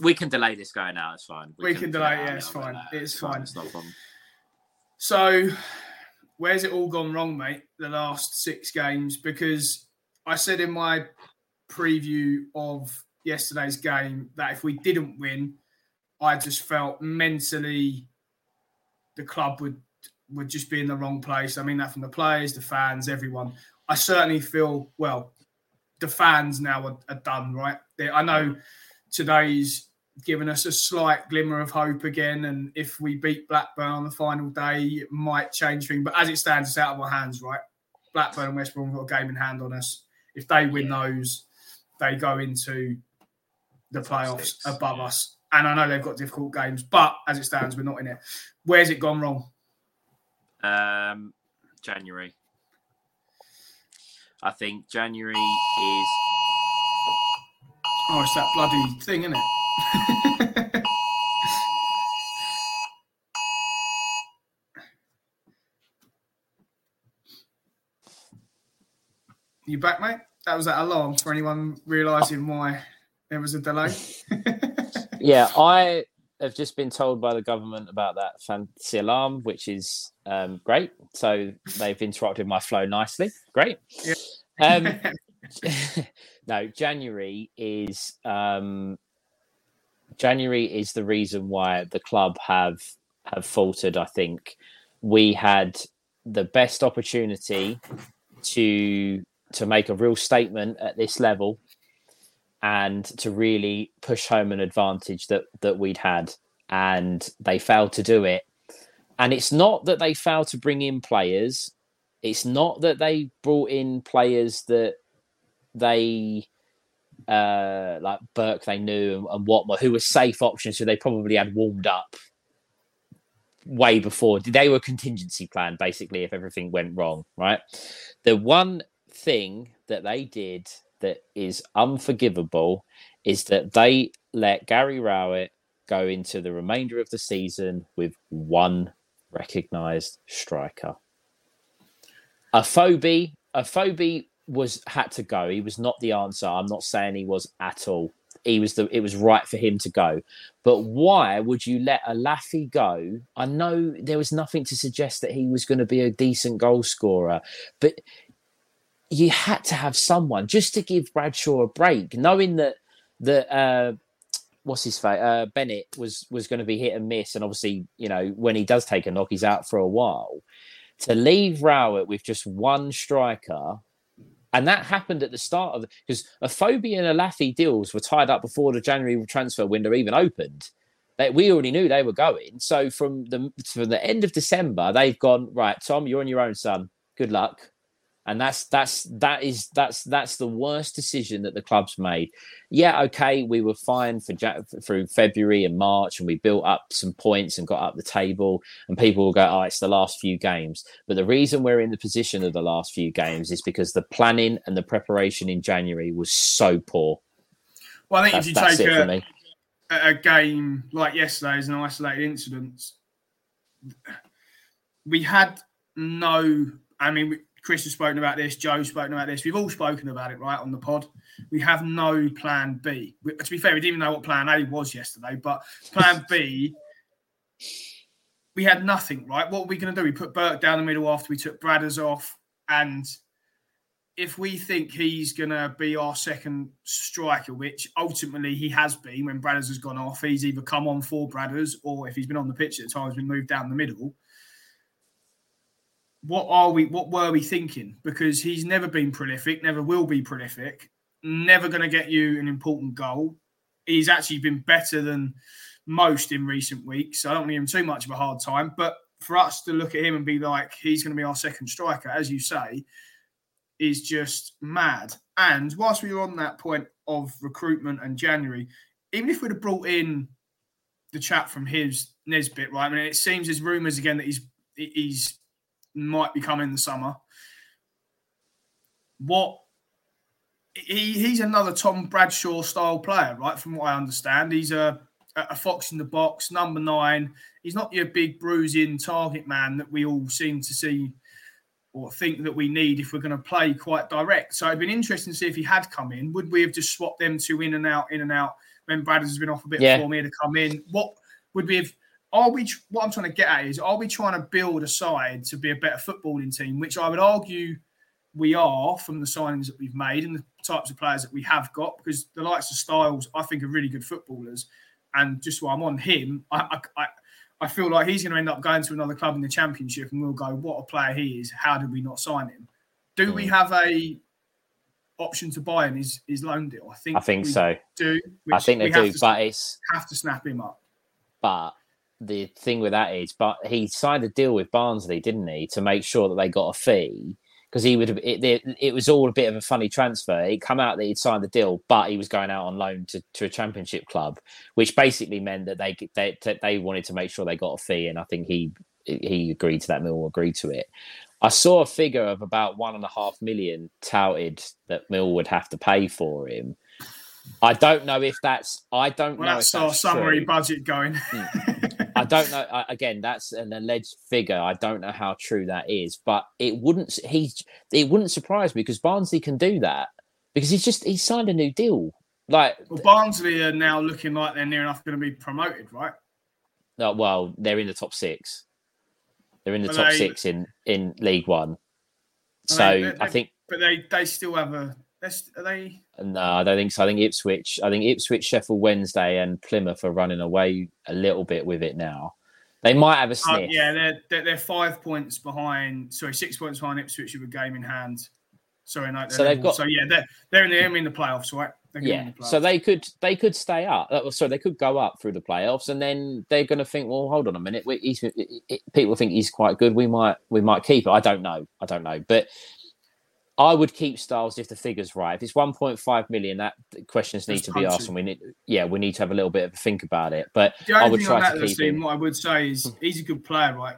we can delay this going out. It's fine. We, we can, can, delay. Yeah, it's fine. It's, it's fine. It's not a problem. So, where's it all gone wrong, mate? The last six games, because I said in my preview of yesterday's game that if we didn't win, I just felt mentally the club would would just be in the wrong place. I mean that from the players, the fans, everyone. I certainly feel well. The fans now are, are done, right? They, I know today's given us a slight glimmer of hope again, and if we beat Blackburn on the final day, it might change things. But as it stands, it's out of our hands, right? Blackburn and West Brom got a game in hand on us. If they win those, they go into the playoffs above us. And I know they've got difficult games, but as it stands, we're not in it. Where's it gone wrong? Um, January. I think January is. Oh, it's that bloody thing, isn't it? you back, mate? That was that alarm for anyone realising why there was a delay. yeah, I have just been told by the government about that fancy alarm, which is um, great. So they've interrupted my flow nicely. Great. Yeah. Um, no, January is um, January is the reason why the club have have faltered. I think we had the best opportunity to to make a real statement at this level and to really push home an advantage that that we'd had. And they failed to do it. And it's not that they failed to bring in players. It's not that they brought in players that they uh like Burke they knew and, and Watmore who were safe options who they probably had warmed up way before. They were contingency plan basically if everything went wrong right? The one thing that they did that is unforgivable is that they let Gary Rowett go into the remainder of the season with one recognised striker. Afobe, Afobe was had to go. He was not the answer. I'm not saying he was at all. He was the. It was right for him to go. But why would you let a Laffy go? I know there was nothing to suggest that he was going to be a decent goal scorer, but you had to have someone just to give Bradshaw a break, knowing that that uh, what's his face uh, Bennett was was going to be hit and miss, and obviously you know when he does take a knock, he's out for a while. To leave Rowett with just one striker, and that happened at the start of because Afobe and a Laffy deals were tied up before the January transfer window even opened. They, we already knew they were going. So from the from the end of December, they've gone right. Tom, you're on your own, son. Good luck and that's that's that is that's that's the worst decision that the club's made. Yeah, okay, we were fine for through February and March, and we built up some points and got up the table, and people will go, "Oh, it's the last few games." But the reason we're in the position of the last few games is because the planning and the preparation in January was so poor. Well, I think that's, if you take a, a game like yesterday as an isolated incident, we had no. I mean, we, Chris has spoken about this. Joe's spoken about this. We've all spoken about it, right, on the pod. We have no plan B. We, to be fair, we didn't even know what plan A was yesterday, but plan B, we had nothing, right? What are we going to do? We put Burke down the middle after we took Bradders off. And if we think he's going to be our second striker, which ultimately he has been when Bradders has gone off, he's either come on for Bradders or if he's been on the pitch at times, been moved down the middle what are we what were we thinking because he's never been prolific never will be prolific never going to get you an important goal he's actually been better than most in recent weeks so i don't give him too much of a hard time but for us to look at him and be like he's going to be our second striker as you say is just mad and whilst we were on that point of recruitment and january even if we'd have brought in the chat from his Nisbet, right? I mean, it seems there's rumours again that he's he's might be coming in the summer. What he he's another Tom Bradshaw style player, right? From what I understand, he's a a fox in the box, number nine. He's not your big bruising target man that we all seem to see or think that we need if we're going to play quite direct. So it'd been interesting to see if he had come in. Would we have just swapped them two in and out, in and out? When Brad has been off a bit Yeah. for me to come in, what would we have? Are we? What I'm trying to get at is, are we trying to build a side to be a better footballing team? Which I would argue we are from the signings that we've made and the types of players that we have got. Because the likes of Styles, I think, are really good footballers. And just while I'm on him, I, I, I feel like he's going to end up going to another club in the championship, and we'll go, "What a player he is! How did we not sign him?" Do we mm. have a option to buy him? His his loan deal? I think. I think so. Do I think they do, but it's have to snap him up. but the thing with that is, but he signed a deal with Barnsley, didn't he, to make sure that they got a fee because he would have. It, it, it was all a bit of a funny transfer. It come out that he'd signed the deal, but he was going out on loan to, to a championship club, which basically meant that they they they wanted to make sure they got a fee, and I think he he agreed to that. Mill agreed to it. I saw a figure of about one and a half million touted that Mill would have to pay for him. I don't know if that's. I don't Well, know that's if our that's summary true. budget going. Hmm. I don't know. I- Again, that's an alleged figure. I don't know how true that is, but it wouldn't. He it wouldn't surprise me because Barnsley can do that because he's just he signed a new deal. Like, well, Barnsley are now looking like they're near enough going to be promoted, right? well, they're in the top six. They're in the Are top they- six in in League One. So they- they- I think but they they still have a. they're they? no, I don't think so. I think Ipswich. I think Ipswich, Sheffield Wednesday, and Plymouth are running away a little bit with it now. They might have a Oh, sniff. yeah, they're, they're they're five points behind. Sorry, six points behind Ipswich with a game in hand. Sorry, no. So they've got- So yeah, they're they're in the, in the playoffs, right? They're gonna be in Yeah, the so they could they could stay up. Uh, Sorry, they could go up through the playoffs, and then they're going to think, well, hold on a minute. We, he's, it, it- people think he's quite good. We might we might keep it. I don't know. I don't know, but I would keep Styles if the figure's right. If it's one point five million, that questions need That's to be asked, and we need yeah we need to have a little bit of a think about it. But The I would thing on try that, to keep him. what I would say is he's a good player, right?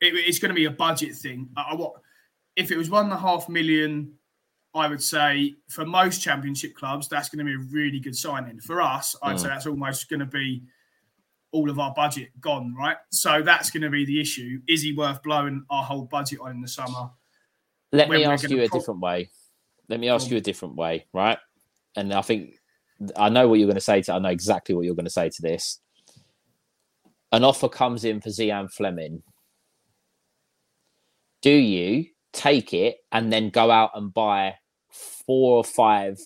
It, it's going to be a budget thing. I, I, what if it was one and a half million? I would say for most championship clubs, that's going to be a really good signing. For us, I'd Mm. say that's almost going to be all of our budget gone, right? So that's going to be the issue. Is he worth blowing our whole budget on in the summer? Let me ask you a pro- different way. Let me ask you a different way, right? And I think I know what you're going to say to. I know exactly what you're going to say to this. An offer comes in for Zian Flemming. Do you take it and then go out and buy four or five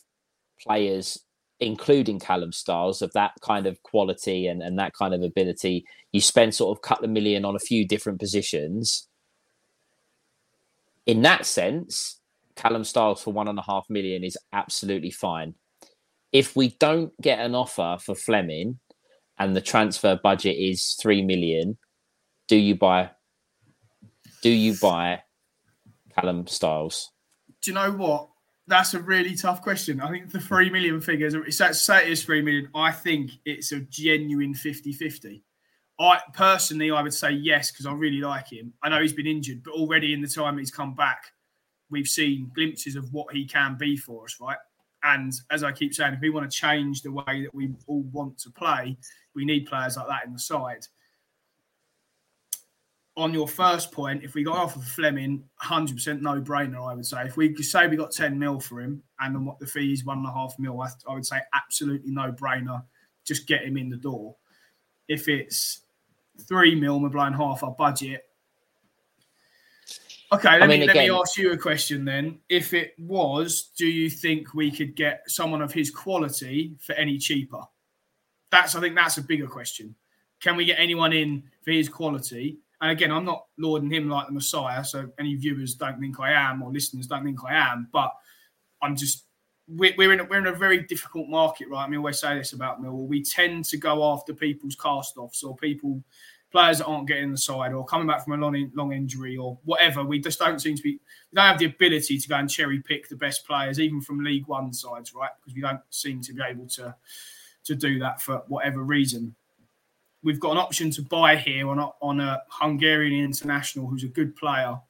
players, including Callum Styles, of that kind of quality and, and that kind of ability? You spend sort of a couple of million on a few different positions in that sense, Callum Styles for one and a half million is absolutely fine. If we don't get an offer for Flemming and the transfer budget is three million, do you buy? Do you buy Callum Styles? Do you know what? That's a really tough question. I think the three million figures, it's that say it is three million. I think it's a genuine 50 50. I personally, I would say yes because I really like him. I know he's been injured, but already in the time he's come back, we've seen glimpses of what he can be for us, right? And as I keep saying, if we want to change the way that we all want to play, we need players like that in the side. On your first point, if we got off of Flemming, 100% no brainer, I would say. If we say we got 10 mil for him and then what the fee is one and a half mil, I, I would say absolutely no brainer. Just get him in the door. If it's three mil, we're blowing half our budget. Okay, let, I mean, me, let me ask you a question then. If it was, do you think we could get someone of his quality for any cheaper? That's I think that's a bigger question. Can we get anyone in for his quality? And again, I'm not lauding him like the Messiah, so any viewers don't think I am or listeners don't think I am, but I'm just we're, we're in a, we're in a very difficult market, right? I mean, always say this about Millwall. We tend to go after people's cast-offs or people players that aren't getting the side or coming back from a long long injury or whatever. We just don't seem to be. We don't have the ability to go and cherry pick the best players, even from League One sides, right? Because we don't seem to be able to to do that for whatever reason. We've got an option to buy here on a, on a Hungarian international who's a good player.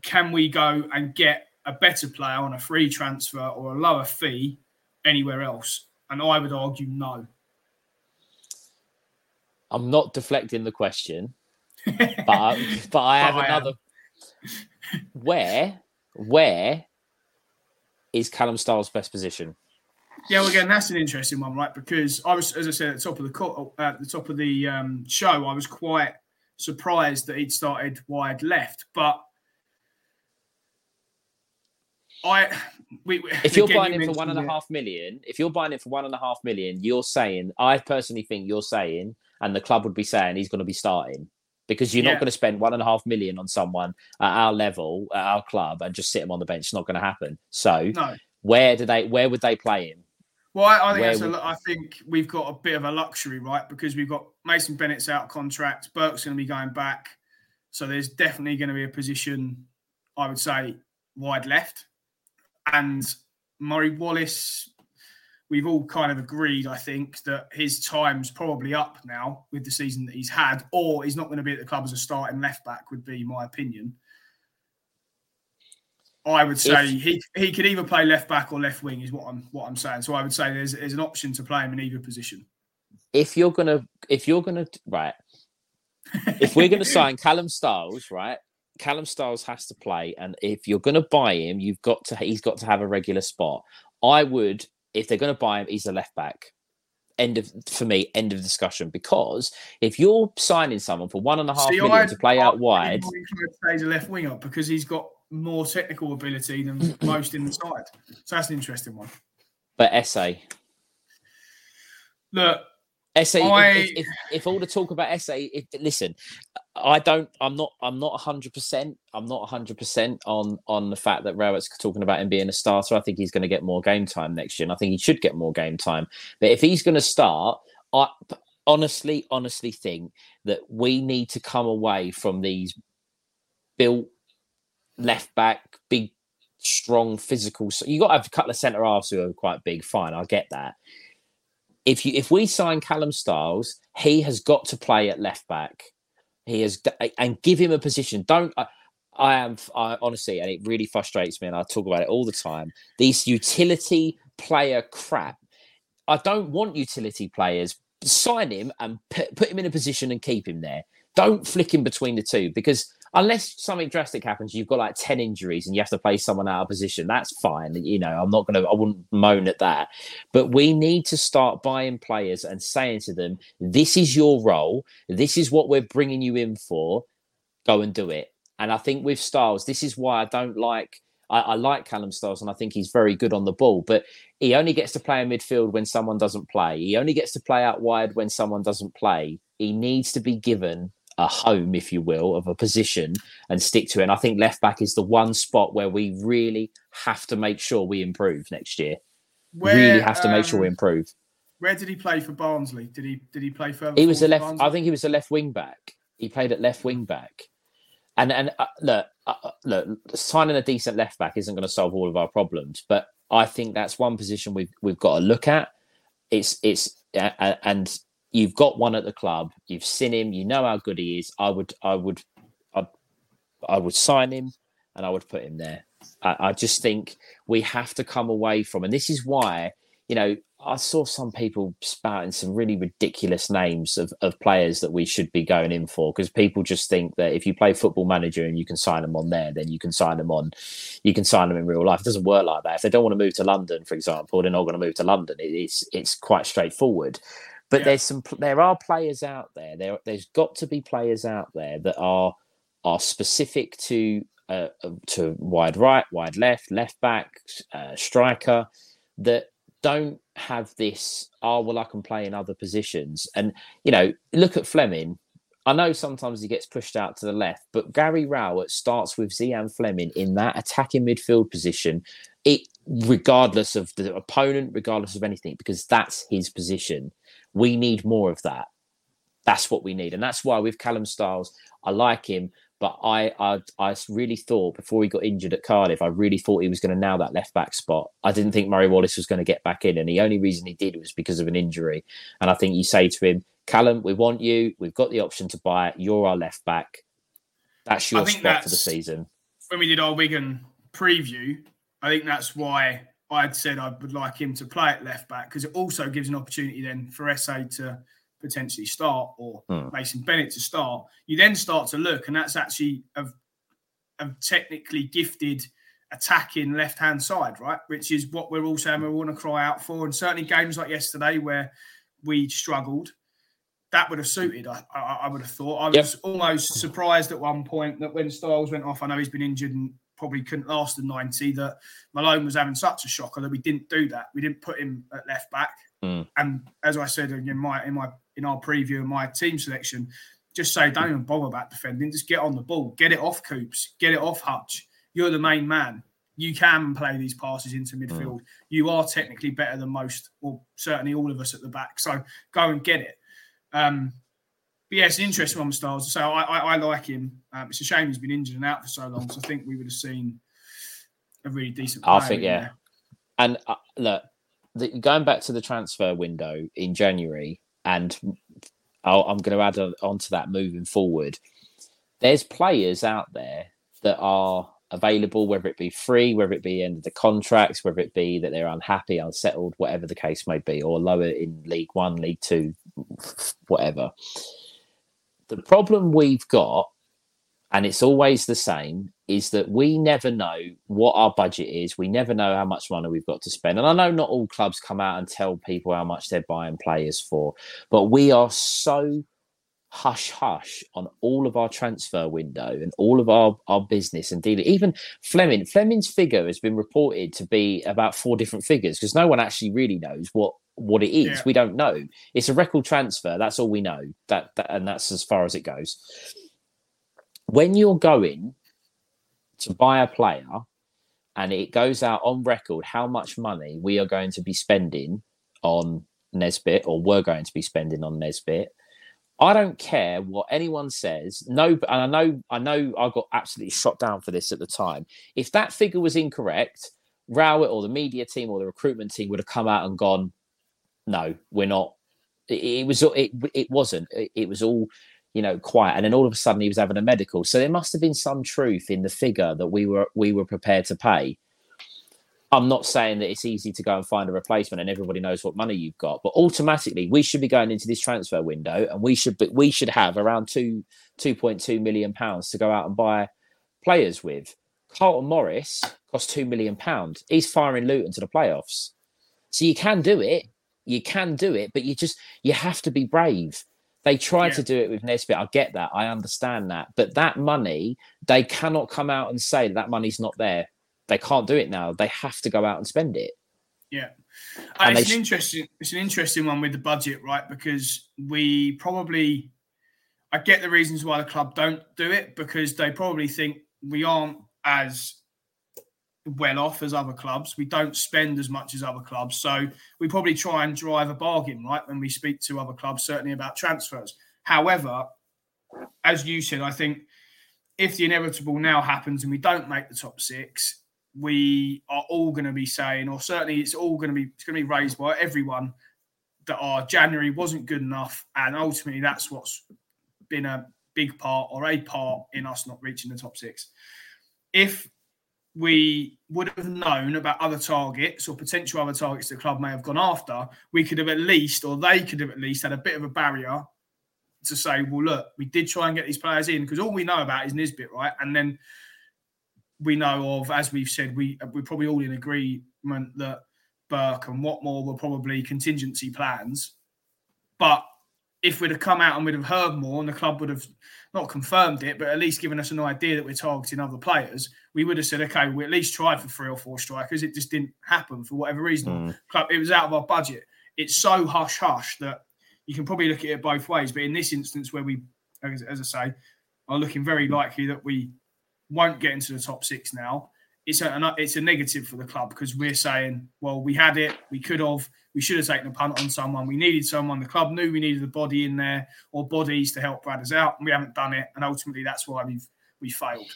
Can we go and get a better player on a free transfer or a lower fee anywhere else? And I would argue no. I'm not deflecting the question, but I, but I have I another. where where is Callum Styles' best position? Yeah, well, again, that's an interesting one, right? Because I was, as I said, at the top of the co- at the top of the um, show, I was quite surprised that he'd started wide left, but I. We, if you're buying it for one and a half million, if you're buying it for one and a half million, you're saying, I personally think you're saying, and the club would be saying he's going to be starting because you're yeah. not going to spend one and a half million on someone at our level, at our club, and just sit him on the bench. It's not going to happen. So, no. where do they? Where would they play him? Well, I, I think would... a, I think we've got a bit of a luxury, right? Because we've got Mason Bennett's out contract, Burke's going to be going back, so there's definitely going to be a position, I would say, wide left, and Murray Wallace. We've all kind of agreed, I think, that his time's probably up now with the season that he's had, or he's not going to be at the club as a starting left back, would be my opinion. I would say if, he he could either play left back or left wing is what I'm what I'm saying. So I would say there's there's an option to play him in either position. If you're gonna if you're gonna right, if we're gonna sign Callum Styles, right? Callum Styles has to play, and if you're gonna buy him, you've got to he's got to have a regular spot. I would if they're gonna buy him, he's a left back. End of for me, end of discussion. Because if you're signing someone for one and a half See, million I'd, to play I'd out wide, he's a left winger because he's got more technical ability than most in the side. So that's an interesting one. But Esse. Look, Esse. I... If, if, if, all the talk about Esse, if, listen, I don't. I'm not. I'm not 100. percent I'm not 100 percent on on the fact that Rowett's talking about him being a starter. I think he's going to get more game time next year, and I think he should get more game time. But if he's going to start, I honestly, honestly think that we need to come away from these built left back, big, strong, physical. So you got to have a couple of centre halves who are quite big. Fine, I get that. If you if we sign Callum Styles, he has got to play at left back. He has and give him a position. Don't. I, I am I, honestly, and it really frustrates me, and I talk about it all the time. These utility player crap. I don't want utility players. Sign him and put, put him in a position and keep him there. Don't flick him between the two because unless something drastic happens, you've got like 10 injuries and you have to play someone out of position. That's fine. You know, I'm not going to, I wouldn't moan at that. But we need to start buying players and saying to them, this is your role. This is what we're bringing you in for. Go and do it. And I think with Styles, this is why I don't like. I, I like Callum Styles and I think he's very good on the ball, but he only gets to play in midfield when someone doesn't play. He only gets to play out wide when someone doesn't play. He needs to be given a home, if you will, of a position and stick to it. And I think left back is the one spot where we really have to make sure we improve next year. Where, really have to make um, sure we um, improve. Where did he play for Barnsley? Did he did he play further? He was a left. I think he was a left wing back. He played at left wing back. And and uh, look, uh, uh look, signing a decent left back isn't going to solve all of our problems, but I think that's one position we've we've got to look at. It's it's uh, and you've got one at the club, you've seen him, you know how good he is. I would, I would, I, I would sign him, and I would put him there. I, I just think we have to come away from, and this is why you know I saw some people spouting some really ridiculous names of, of players that we should be going in for because people just think that if you play football manager and you can sign them on there, then you can sign them on, you can sign them in real life. It doesn't work like that. If they don't want to move to London, for example, they're not going to move to London. It, it's it's quite straightforward. But yeah. there's some there are players out there. There there's got to be players out there that are are specific to uh, uh, to wide right, wide left, left back, uh, striker that don't have this. Oh well, I can play in other positions. And you know, look at Flemming. I know sometimes he gets pushed out to the left, but Gary Rowett starts with Zian Flemming in that attacking midfield position. It regardless of the opponent, regardless of anything, because that's his position. We need more of that. That's what we need, and that's why with Callum Styles, I like him, but I I, I really thought before he got injured at Cardiff, I really thought he was going to nail that left back spot. I didn't think Murray Wallace was going to get back in, and the only reason he did was because of an injury. And I think you say to him, Callum, we want you. We've got the option to buy it. You're our left back. That's your spot for the season. When we did our Wigan preview, I think that's why I'd said I would like him to play at left back because it also gives an opportunity then for Esse to potentially start or hmm. Mason Bennett to start. You then start to look, and that's actually a, a technically gifted attacking left hand side, right? Which is what we're all saying we want to cry out for. And certainly games like yesterday where we struggled, that would have suited. I, I, I would have thought. I was yep. almost surprised at one point that when Styles went off, I know he's been injured and probably couldn't last the 90, that Malone was having such a shocker that we didn't do that. We didn't put him at left back. Mm. And as I said in my in my in our preview and my team selection, just say don't even bother about defending. Just get on the ball, get it off Coops, get it off Hutch. You're the main man. You can play these passes into midfield. Mm. You are technically better than most, or certainly all of us at the back. So go and get it. Um, but yeah, it's an interesting one, Styles. So I, I, I like him. Um, it's a shame he's been injured and out for so long. So I think we would have seen a really decent. I think yeah. There. And uh, look, the, going back to the transfer window in January, and i am going to add on, on to that moving forward. There's players out there that are available, whether it be free, whether it be end of the contracts, whether it be that they're unhappy, unsettled, whatever the case may be, or lower in League One, League Two, whatever. The problem we've got, and it's always the same, is that we never know what our budget is. We never know how much money we've got to spend. And I know not all clubs come out and tell people how much they're buying players for, but we are so hush hush on all of our transfer window and all of our, our business and dealing. Even Flemming, Flemming's figure has been reported to be about four different figures because no one actually really knows what what it is. Yeah. We don't know. It's a record transfer. That's all we know. That, that and that's as far as it goes. When you're going to buy a player and it goes out on record how much money we are going to be spending on Nisbet or we're going to be spending on Nisbet. I don't care what anyone says. No, and I know, I know, I got absolutely shot down for this at the time. If that figure was incorrect, Rowett or the media team or the recruitment team would have come out and gone, "No, we're not." It, it was, it, it wasn't. It, it was all, you know, quiet. And then all of a sudden, he was having a medical. So there must have been some truth in the figure that we were we were prepared to pay. I'm not saying that it's easy to go and find a replacement and everybody knows what money you've got, but automatically we should be going into this transfer window and we should be, we should have around two 2.2 million pounds to go out and buy players with. Carlton Morris cost two million pounds. He's firing Luton to the playoffs. So you can do it. You can do it, but you just you have to be brave. They tried yeah. to do it with Nisbet. I get that. I understand that. But that money, they cannot come out and say that, that money's not there they can't do it now. They have to go out and spend it. Yeah, and it's an interesting it's an interesting one with the budget, right? Because we probably I get the reasons why the club don't do it because they probably think we aren't as well off as other clubs. We don't spend as much as other clubs. So we probably try and drive a bargain, right, when we speak to other clubs, certainly about transfers. However, as you said, I think if the inevitable now happens and we don't make the top six, we are all going to be saying, or certainly it's all going to be it's going to be raised by everyone that our January wasn't good enough, and ultimately that's what's been a big part or a part in us not reaching the top six. If we would have known about other targets or potential other targets the club may have gone after, we could have at least, or they could have at least had a bit of a barrier to say, well, look, we did try and get these players in because all we know about is Nisbet, right? And then we know of, as we've said, we we're probably all in agreement that Burke and Watmore were probably contingency plans. But if we'd have come out and we'd have heard more and the club would have not confirmed it, but at least given us an idea that we're targeting other players, we would have said, okay, we at least tried for three or four strikers. It just didn't happen for whatever reason. Mm. Club, it was out of our budget. It's so hush hush that you can probably look at it both ways. But in this instance, where we, as, as I say, are looking very likely that we won't get into the top six now. It's a it's a negative for the club because we're saying, well, we had it, we could have, we should have taken a punt on someone. We needed someone. The club knew we needed a body in there or bodies to help Brad us out, and we haven't done it. And ultimately, that's why we've we failed.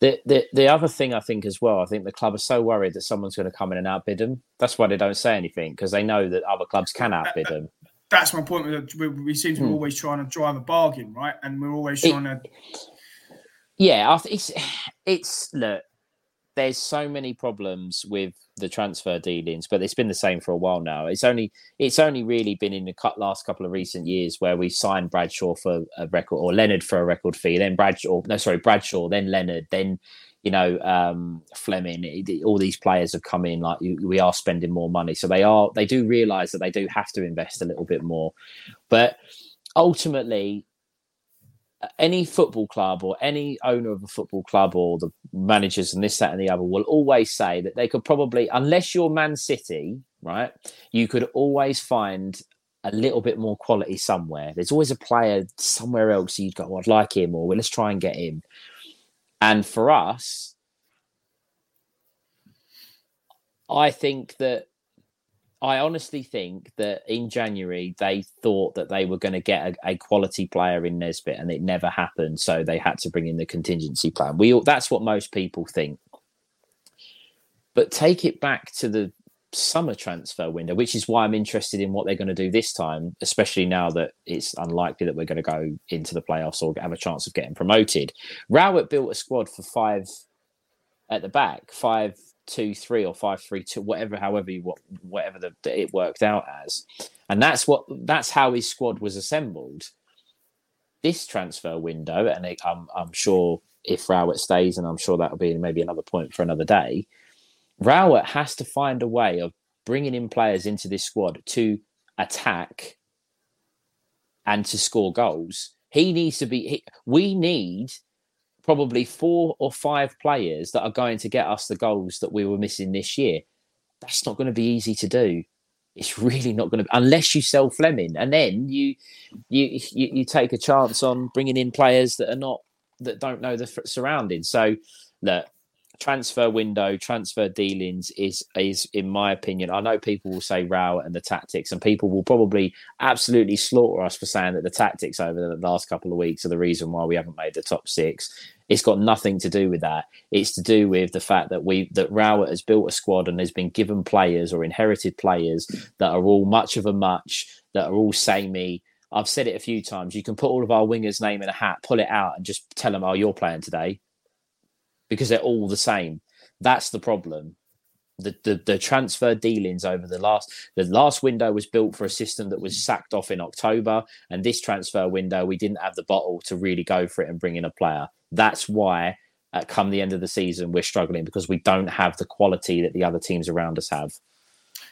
The, the the other thing I think as well, I think the club are so worried that someone's going to come in and outbid them. That's why they don't say anything because they know that other clubs can outbid them. That's my point. We, we seem to be hmm. always trying to drive a bargain, right? And we're always trying it, to yeah, it's it's look. There's so many problems with the transfer dealings, but it's been the same for a while now. It's only it's only really been in the last couple of recent years where we signed Bradshaw for a record or Leonard for a record fee, then Bradshaw, no, sorry, Bradshaw, then Leonard, then you know um, Flemming. All these players have come in like we are spending more money, so they are they do realise that they do have to invest a little bit more, but ultimately any football club or any owner of a football club or the managers and this, that, and the other will always say that they could probably, unless you're Man City, right, you could always find a little bit more quality somewhere. There's always a player somewhere else you'd go, oh, I'd like him, or well, let's try and get him. And for us, I think that I honestly think that in January they thought that they were going to get a, a, quality player in Nisbet, and it never happened. So they had to bring in the contingency plan. We that's what most people think. But take it back to the summer transfer window, which is why I'm interested in what they're going to do this time, especially now that it's unlikely that we're going to go into the playoffs or have a chance of getting promoted. Rowett built a squad for five at the back, five two three or five three two, whatever, however you whatever the, it worked out as, and that's what that's how his squad was assembled. This transfer window, and it, I'm I'm sure if Rowett stays, and I'm sure that'll be maybe another point for another day. Rowett has to find a way of bringing in players into this squad to attack and to score goals. He needs to be. He, we need probably four or five players that are going to get us the goals that we were missing this year. That's not going to be easy to do. It's really not going to, unless you sell Flemming, and then you, you you you take a chance on bringing in players that are not that don't know the surroundings. So, look, transfer window, transfer dealings is is in my opinion. I know people will say Rowett and the tactics, and people will probably absolutely slaughter us for saying that the tactics over the last couple of weeks are the reason why we haven't made the top six. It's got nothing to do with that. It's to do with the fact that we that Rowett has built a squad and has been given players or inherited players that are all much of a much, that are all samey. I've said it a few times. You can put all of our wingers' name in a hat, pull it out, and just tell them, "Oh, you're playing today," because they're all the same. That's the problem. The, the, the transfer dealings over the last the last window was built for a system that was sacked off in October, and this transfer window we didn't have the bottle to really go for it and bring in a player. That's why, come the end of the season, we're struggling because we don't have the quality that the other teams around us have.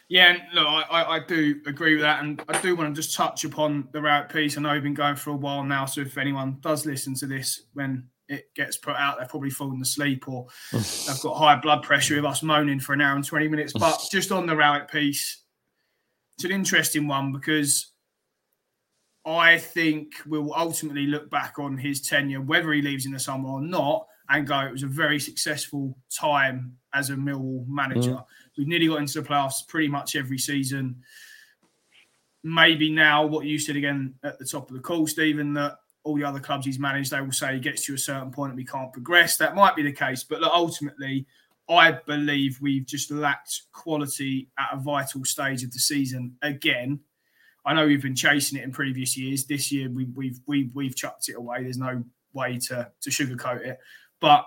Yeah, look, I, I do agree with that, and I do want to just touch upon the Rowett piece. I know we've been going for a while now, so if anyone does listen to this when it gets put out, they're probably falling asleep or they've got high blood pressure with us moaning for an hour and 20 minutes. But just on the Rowett piece, it's an interesting one because I think we'll ultimately look back on his tenure, whether he leaves in the summer or not, and go, it was a very successful time as a Millwall manager. Mm. We've nearly got into the playoffs pretty much every season. Maybe now, what you said again at the top of the call, Stephen, that all the other clubs he's managed, they will say he gets to a certain point and we can't progress. That might be the case, but look, ultimately, I believe we've just lacked quality at a vital stage of the season again I know we've been chasing it in previous years. This year we, we've we've we've chucked it away. There's no way to to sugarcoat it. But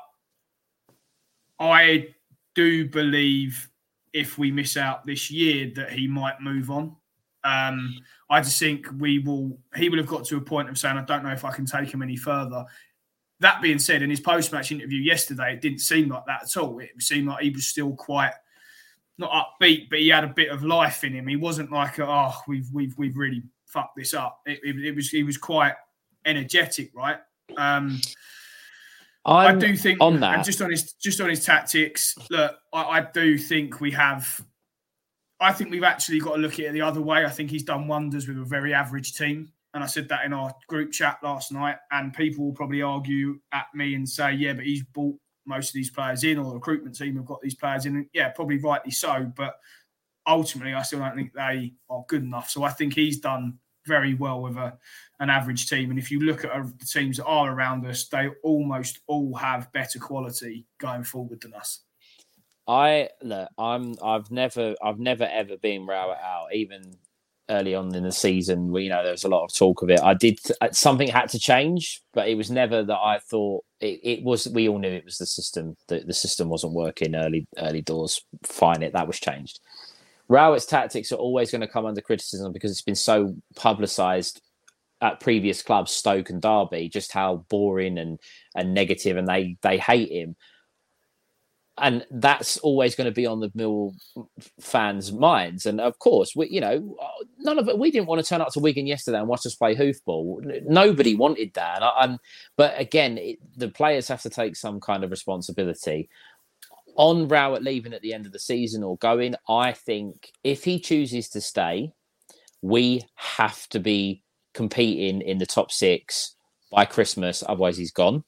I do believe if we miss out this year that he might move on. Um, I just think we will. He will have got to a point of saying, "I don't know if I can take him any further." That being said, in his post-match interview yesterday, it didn't seem like that at all. It seemed like he was still quite not upbeat, but he had a bit of life in him. He wasn't like, oh, we've we've we've really fucked this up. It, it, it was he was quite energetic, right? Um, i do think on that, and just on his just on his tactics. Look, I, I do think we have. I think we've actually got to look at it the other way. I think he's done wonders with a very average team. And I said that in our group chat last night. And people will probably argue at me and say, yeah, but he's bought most of these players in, or the recruitment team have got these players in. Yeah, probably rightly so. But ultimately, I still don't think they are good enough. So I think he's done very well with a, an average team. And if you look at uh, the teams that are around us, they almost all have better quality going forward than us. I look, I'm I've never I've never ever been Rowett out, even early on in the season. Where, you know, there was a lot of talk of it. I did uh, something had to change, but it was never that I thought it, it was. We all knew it was the system. that the system wasn't working early early doors. Fine, it that was changed. Rowett's tactics are always going to come under criticism because it's been so publicised at previous clubs, Stoke and Derby, just how boring and and negative, and they they hate him and that's always going to be on the Mill fans' minds. And of course, we, you know, none of it. We didn't want to turn up to Wigan yesterday and watch us play hoofball. Nobody wanted that. And, and but again, it, the players have to take some kind of responsibility. On Rowett leaving at the end of the season or going, I think if he chooses to stay, we have to be competing in the top six by Christmas. Otherwise, he's gone.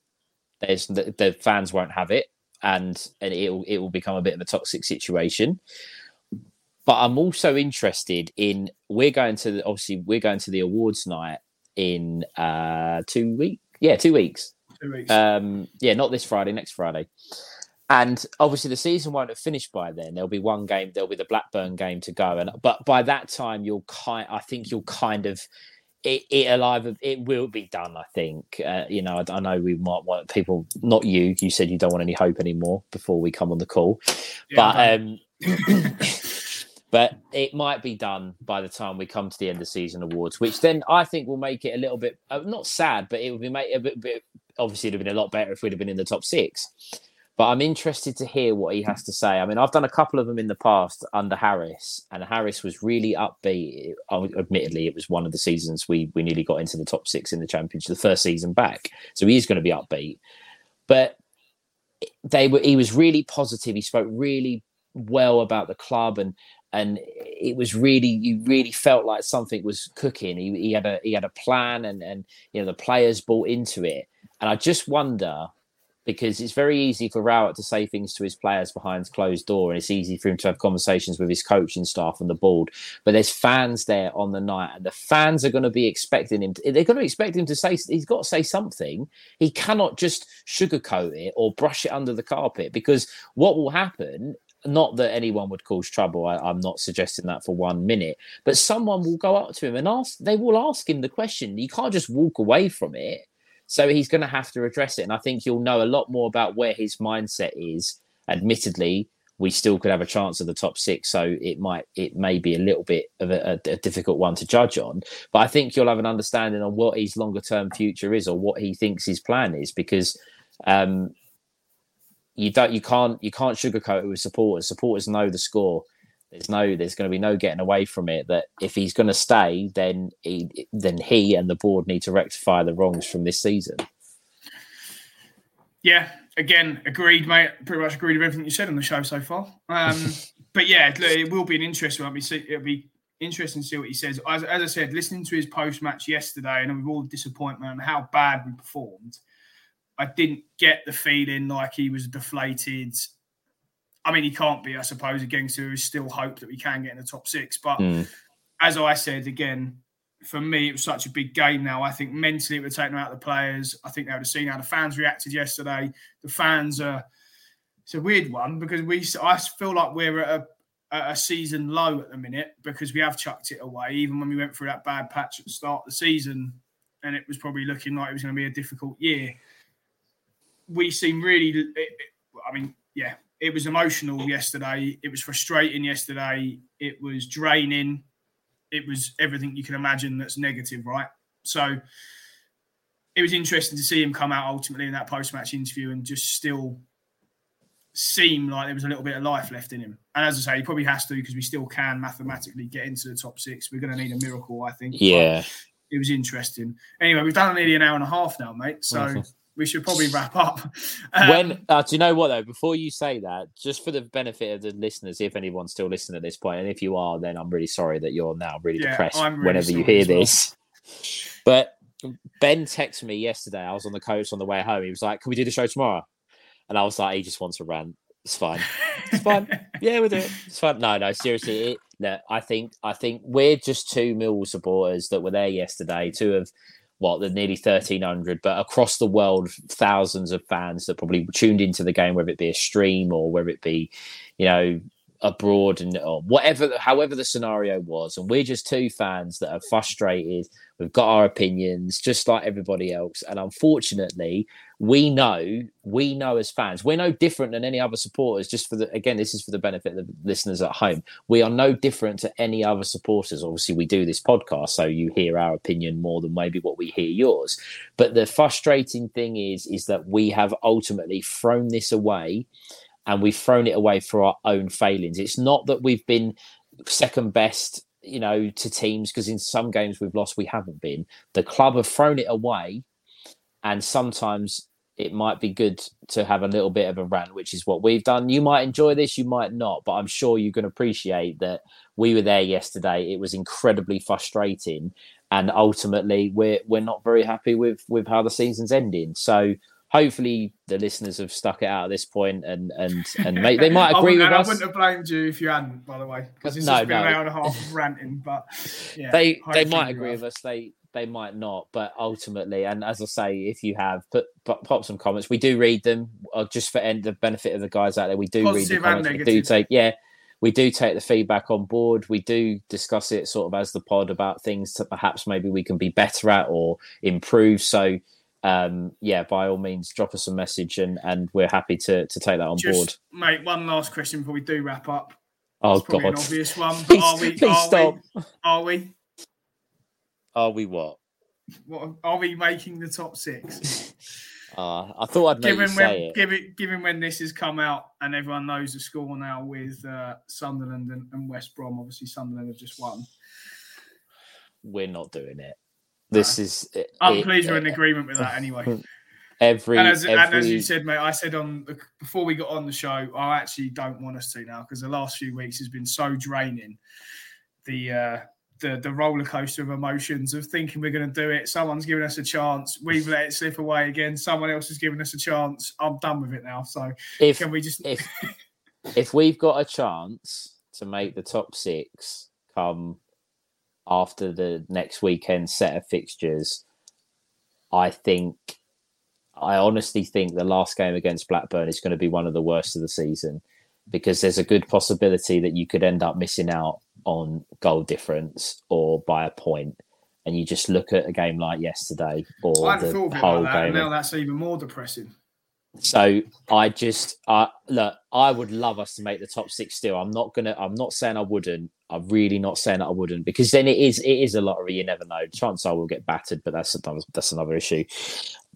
There's the, the fans won't have it and and it will it will become a bit of a toxic situation. But I'm also interested in we're going to the, obviously we're going to the awards night in uh two weeks. Yeah, two weeks. Two weeks. Um, yeah, not this Friday, next Friday. And obviously the season won't have finished by then. There'll be one game. There'll be the Blackburn game to go, and but by that time you'll kind. I think you'll kind of it, it alive it will be done i think. Uh, you know I, I, know we might want people not you you said you don't want any hope anymore before we come on the call. Yeah, but um but it might be done by the time we come to the end of season awards which then i think will make it a little bit uh, not sad but it would be made a bit, bit obviously it'd have been a lot better if we'd have been in the top six but I'm interested to hear what he has to say. I mean, I've done a couple of them in the past under Harris, and Harris was really upbeat. Admittedly, it was one of the seasons we we nearly got into the top six in the championship, the first season back. So he is going to be upbeat. But they were. He was really positive. He spoke really well about the club, and and it was really you really felt like something was cooking. He, he had a he had a plan, and and you know the players bought into it. And I just wonder because it's very easy for Rowett to say things to his players behind closed door, and it's easy for him to have conversations with his coaching staff and the board. But there's fans there on the night, and the fans are going to be expecting him. To, they're going to expect him to say he's got to say something. He cannot just sugarcoat it or brush it under the carpet because what will happen not that anyone would cause trouble. I, am not suggesting that for one minute, but someone will go up to him and ask. They will ask him the question. You can't just walk away from it. So he's going to have to address it. And I think you'll know a lot more about where his mindset is. Admittedly, we still could have a chance of the top six. So it might, it may be a little bit of a, a, difficult one to judge on. But I think you'll have an understanding on what his longer term future is or what he thinks his plan is because um, you don't, you can't, you can't sugarcoat it with supporters. Supporters know the score there's no there's going to be no getting away from it that if he's going to stay then he then he and the board need to rectify the wrongs from this season. Yeah again agreed mate. Pretty much agreed with everything you said on the show so far. Um, but yeah it will be an interesting one it'll be interesting to see what he says. As, as i said listening to his post-match yesterday and with all the disappointment and how bad we performed i didn't get the feeling like he was deflated I mean, he can't be, I suppose. Again, so there is still hope that we can get in the top six. But mm. as I said again, for me, it was such a big game now. I think mentally it would take them out of the players. I think they would have seen how the fans reacted yesterday. The fans are, it's a weird one because we, I feel like we're at a, a season low at the minute because we have chucked it away. Even when we went through that bad patch at the start of the season and it was probably looking like it was going to be a difficult year, we seem really, it, it, I mean, yeah, it was emotional yesterday. It was frustrating yesterday. It was draining. It was everything you can imagine that's negative, right? So it was interesting to see him come out ultimately in that post match interview and just still seem like there was a little bit of life left in him. And as I say, he probably has to because we still can mathematically get into the top six. We're going to need a miracle, I think. Yeah. But it was interesting. Anyway, we've done nearly an hour and a half now, mate. So. Mm-hmm. We should probably wrap up. Um, when uh, do you know what though? Before you say that, just for the benefit of the listeners, if anyone's still listening at this point, and if you are, then I'm really sorry that you're now really yeah, depressed really whenever you hear well. this. But Ben texted me yesterday. I was on the coach on the way home. He was like, "Can we do the show tomorrow?" And I was like, "He just wants to rant. It's fine. It's fine. yeah, we'll do it. It's fine." No, no, seriously. It, look, I think I think we're just two Mill supporters that were there yesterday. Two of what the nearly 1300 but across the world thousands of fans that probably tuned into the game whether it be a stream or whether it be you know abroad and or whatever, however the scenario was, and we're just two fans that are frustrated. We've got our opinions, just like everybody else, and unfortunately, we know, we know as fans, we're no different than any other supporters. Just for the again, this is for the benefit of the listeners at home. We are no different to any other supporters. Obviously, we do this podcast, so you hear our opinion more than maybe what we hear yours. But the frustrating thing is, is that we have ultimately thrown this away and we've thrown it away for our own failings. It's not that we've been second best, you know, to teams because in some games we've lost, we haven't been. The club have thrown it away, and sometimes it might be good to have a little bit of a rant, which is what we've done. You might enjoy this, you might not, but I'm sure you can appreciate that we were there yesterday. It was incredibly frustrating, and ultimately, we're we're not very happy with with how the season's ending. So hopefully the listeners have stuck it out at this point and and and may, they might agree with I us. I wouldn't have blamed you if you hadn't, by the way, because it's no, just been no. an hour and a half of ranting. But yeah, they they might agree with us. They they might not, but ultimately, and as I say, if you have put, put pop some comments, we do read them. Uh, just for end the benefit of the guys out there, we do Positive read the comments. We do take yeah. We do take the feedback on board. We do discuss it sort of as the pod about things that perhaps maybe we can be better at or improve. So um, yeah, by all means, drop us a message and and we're happy to to take that on Just, board. Mate, one last question before we do wrap up. Oh God, an obvious one. please, are we? Please are stop. we? Are we? Are we what? What are we making the top six? Uh, I thought I'd make given you say when, it. Given, given when this has come out and everyone knows the score now with uh, Sunderland and, and West Brom, obviously Sunderland have just won. We're not doing it. This is. I'm it, pleased we're in agreement with that anyway. Every and as, every... and as, you said, mate, I said on before we got on the show, I actually don't want us to now because the last few weeks has been so draining. The uh, the the roller coaster of emotions of thinking we're going to do it. Someone's giving us a chance. We've let it slip away again. Someone else has given us a chance. I'm done with it now. So if, can we just if if we've got a chance to make the top six come after the next weekend set of fixtures, I think, I honestly think the last game against Blackburn is going to be one of the worst of the season because there's a good possibility that you could end up missing out on goal difference or by a point and you just look at a game like yesterday or I the thought whole like that, game. now that's even more depressing. So I just uh, look. I would love us to make the top six. Still, I'm not gonna. I'm not saying I wouldn't. I'm really not saying that I wouldn't because then it is. It is a lottery. You never know. Chance I will get battered, but that's another. That's another issue.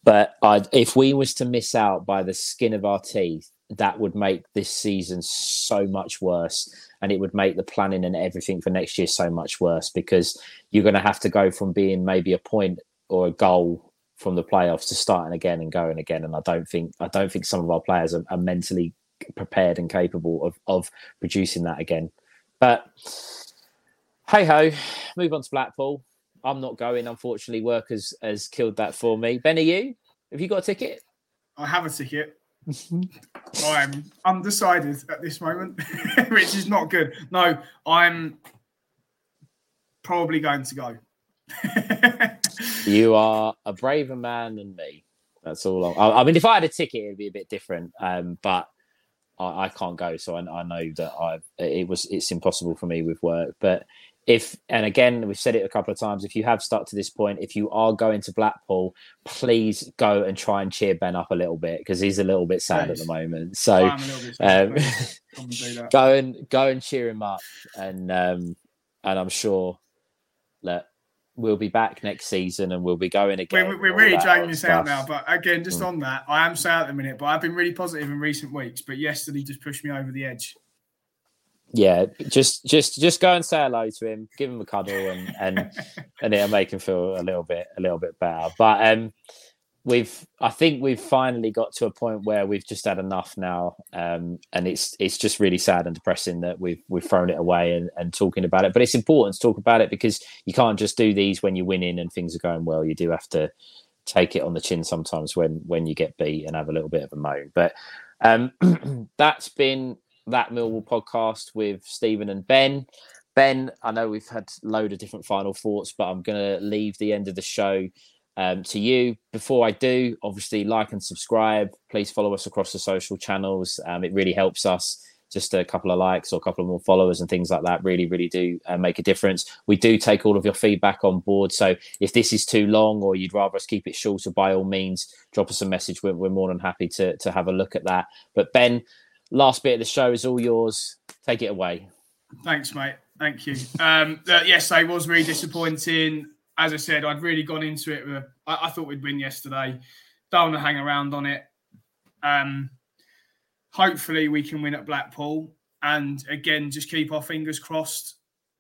But I, if we was to miss out by the skin of our teeth, that would make this season so much worse, and it would make the planning and everything for next year so much worse because you're going to have to go from being maybe a point or a goal from the playoffs to starting again and going again. And I don't think I don't think some of our players are, are mentally prepared and capable of of producing that again. But hey ho, move on to Blackpool. I'm not going, unfortunately. Work has, has killed that for me. Ben, are you? Have you got a ticket? I have a ticket. I'm undecided at this moment, which is not good. No, I'm probably going to go. you are a braver man than me. That's all. I, I mean, if I had a ticket, it'd be a bit different. Um, but I, I, can't go, so I, I, know that I it was it's impossible for me with work. But if and again, we've said it a couple of times. If you have stuck to this point, if you are going to Blackpool, please go and try and cheer Ben up a little bit because he's a little bit sad at the moment. So um, go and go and cheer him up, and um, and I'm sure that we'll be back next season and we'll be going again. We're, we're really dragging this out now, but again, just mm. on that, I am sad at the minute, but I've been really positive in recent weeks. But yesterday just pushed me over the edge. Yeah, just just just go and say hello to him, give him a cuddle, and and and it'll make him feel a little bit a little bit better. But um, we've I think we've finally got to a point where we've just had enough now, um, and it's it's just really sad and depressing that we've we've thrown it away and, and talking about it. But it's important to talk about it because you can't just do these when you're winning and things are going well. You do have to take it on the chin sometimes when when you get beat and have a little bit of a moan. But um, that's been that Millwall podcast with Stephen and Ben. Ben, I know we've had load of different final thoughts, but I'm going to leave the end of the show um, to you. Before I do, obviously like and subscribe. Please follow us across the social channels. Um, it really helps us just a couple of likes or a couple of more followers and things like that really, really do uh, make a difference. We do take all of your feedback on board. So if this is too long or you'd rather us keep it shorter, by all means, drop us a message. We're, we're more than happy to, to have a look at that. But Ben, last bit of the show is all yours. Take it away. Thanks, mate. Thank you. Um, uh, yes, I was really disappointing. As I said, I'd really gone into it. With, I, I, thought we'd win yesterday. Don't want to hang around on it. Um, hopefully, we can win at Blackpool, and again, just keep our fingers crossed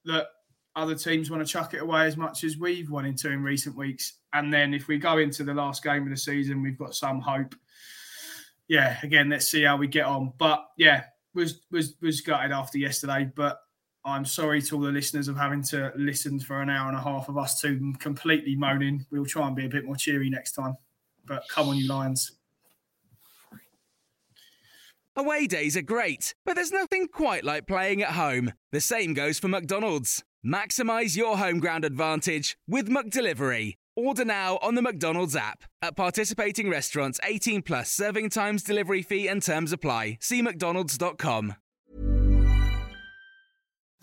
that other teams want to chuck it away as much as we've wanted to in recent weeks. And then, if we go into the last game of the season, we've got some hope. Yeah, again, let's see how we get on. But yeah, was was was gutted after yesterday, but I'm sorry to all the listeners of having to listen for an hour and a half of us two completely moaning. We'll try and be a bit more cheery next time. But come on, you Lions. Away days are great, but there's nothing quite like playing at home. The same goes for McDonald's. Maximize your home ground advantage with McDelivery. Order now on the McDonald's app. At participating restaurants, 18 plus serving times, delivery fee, and terms apply. See McDonald's.com.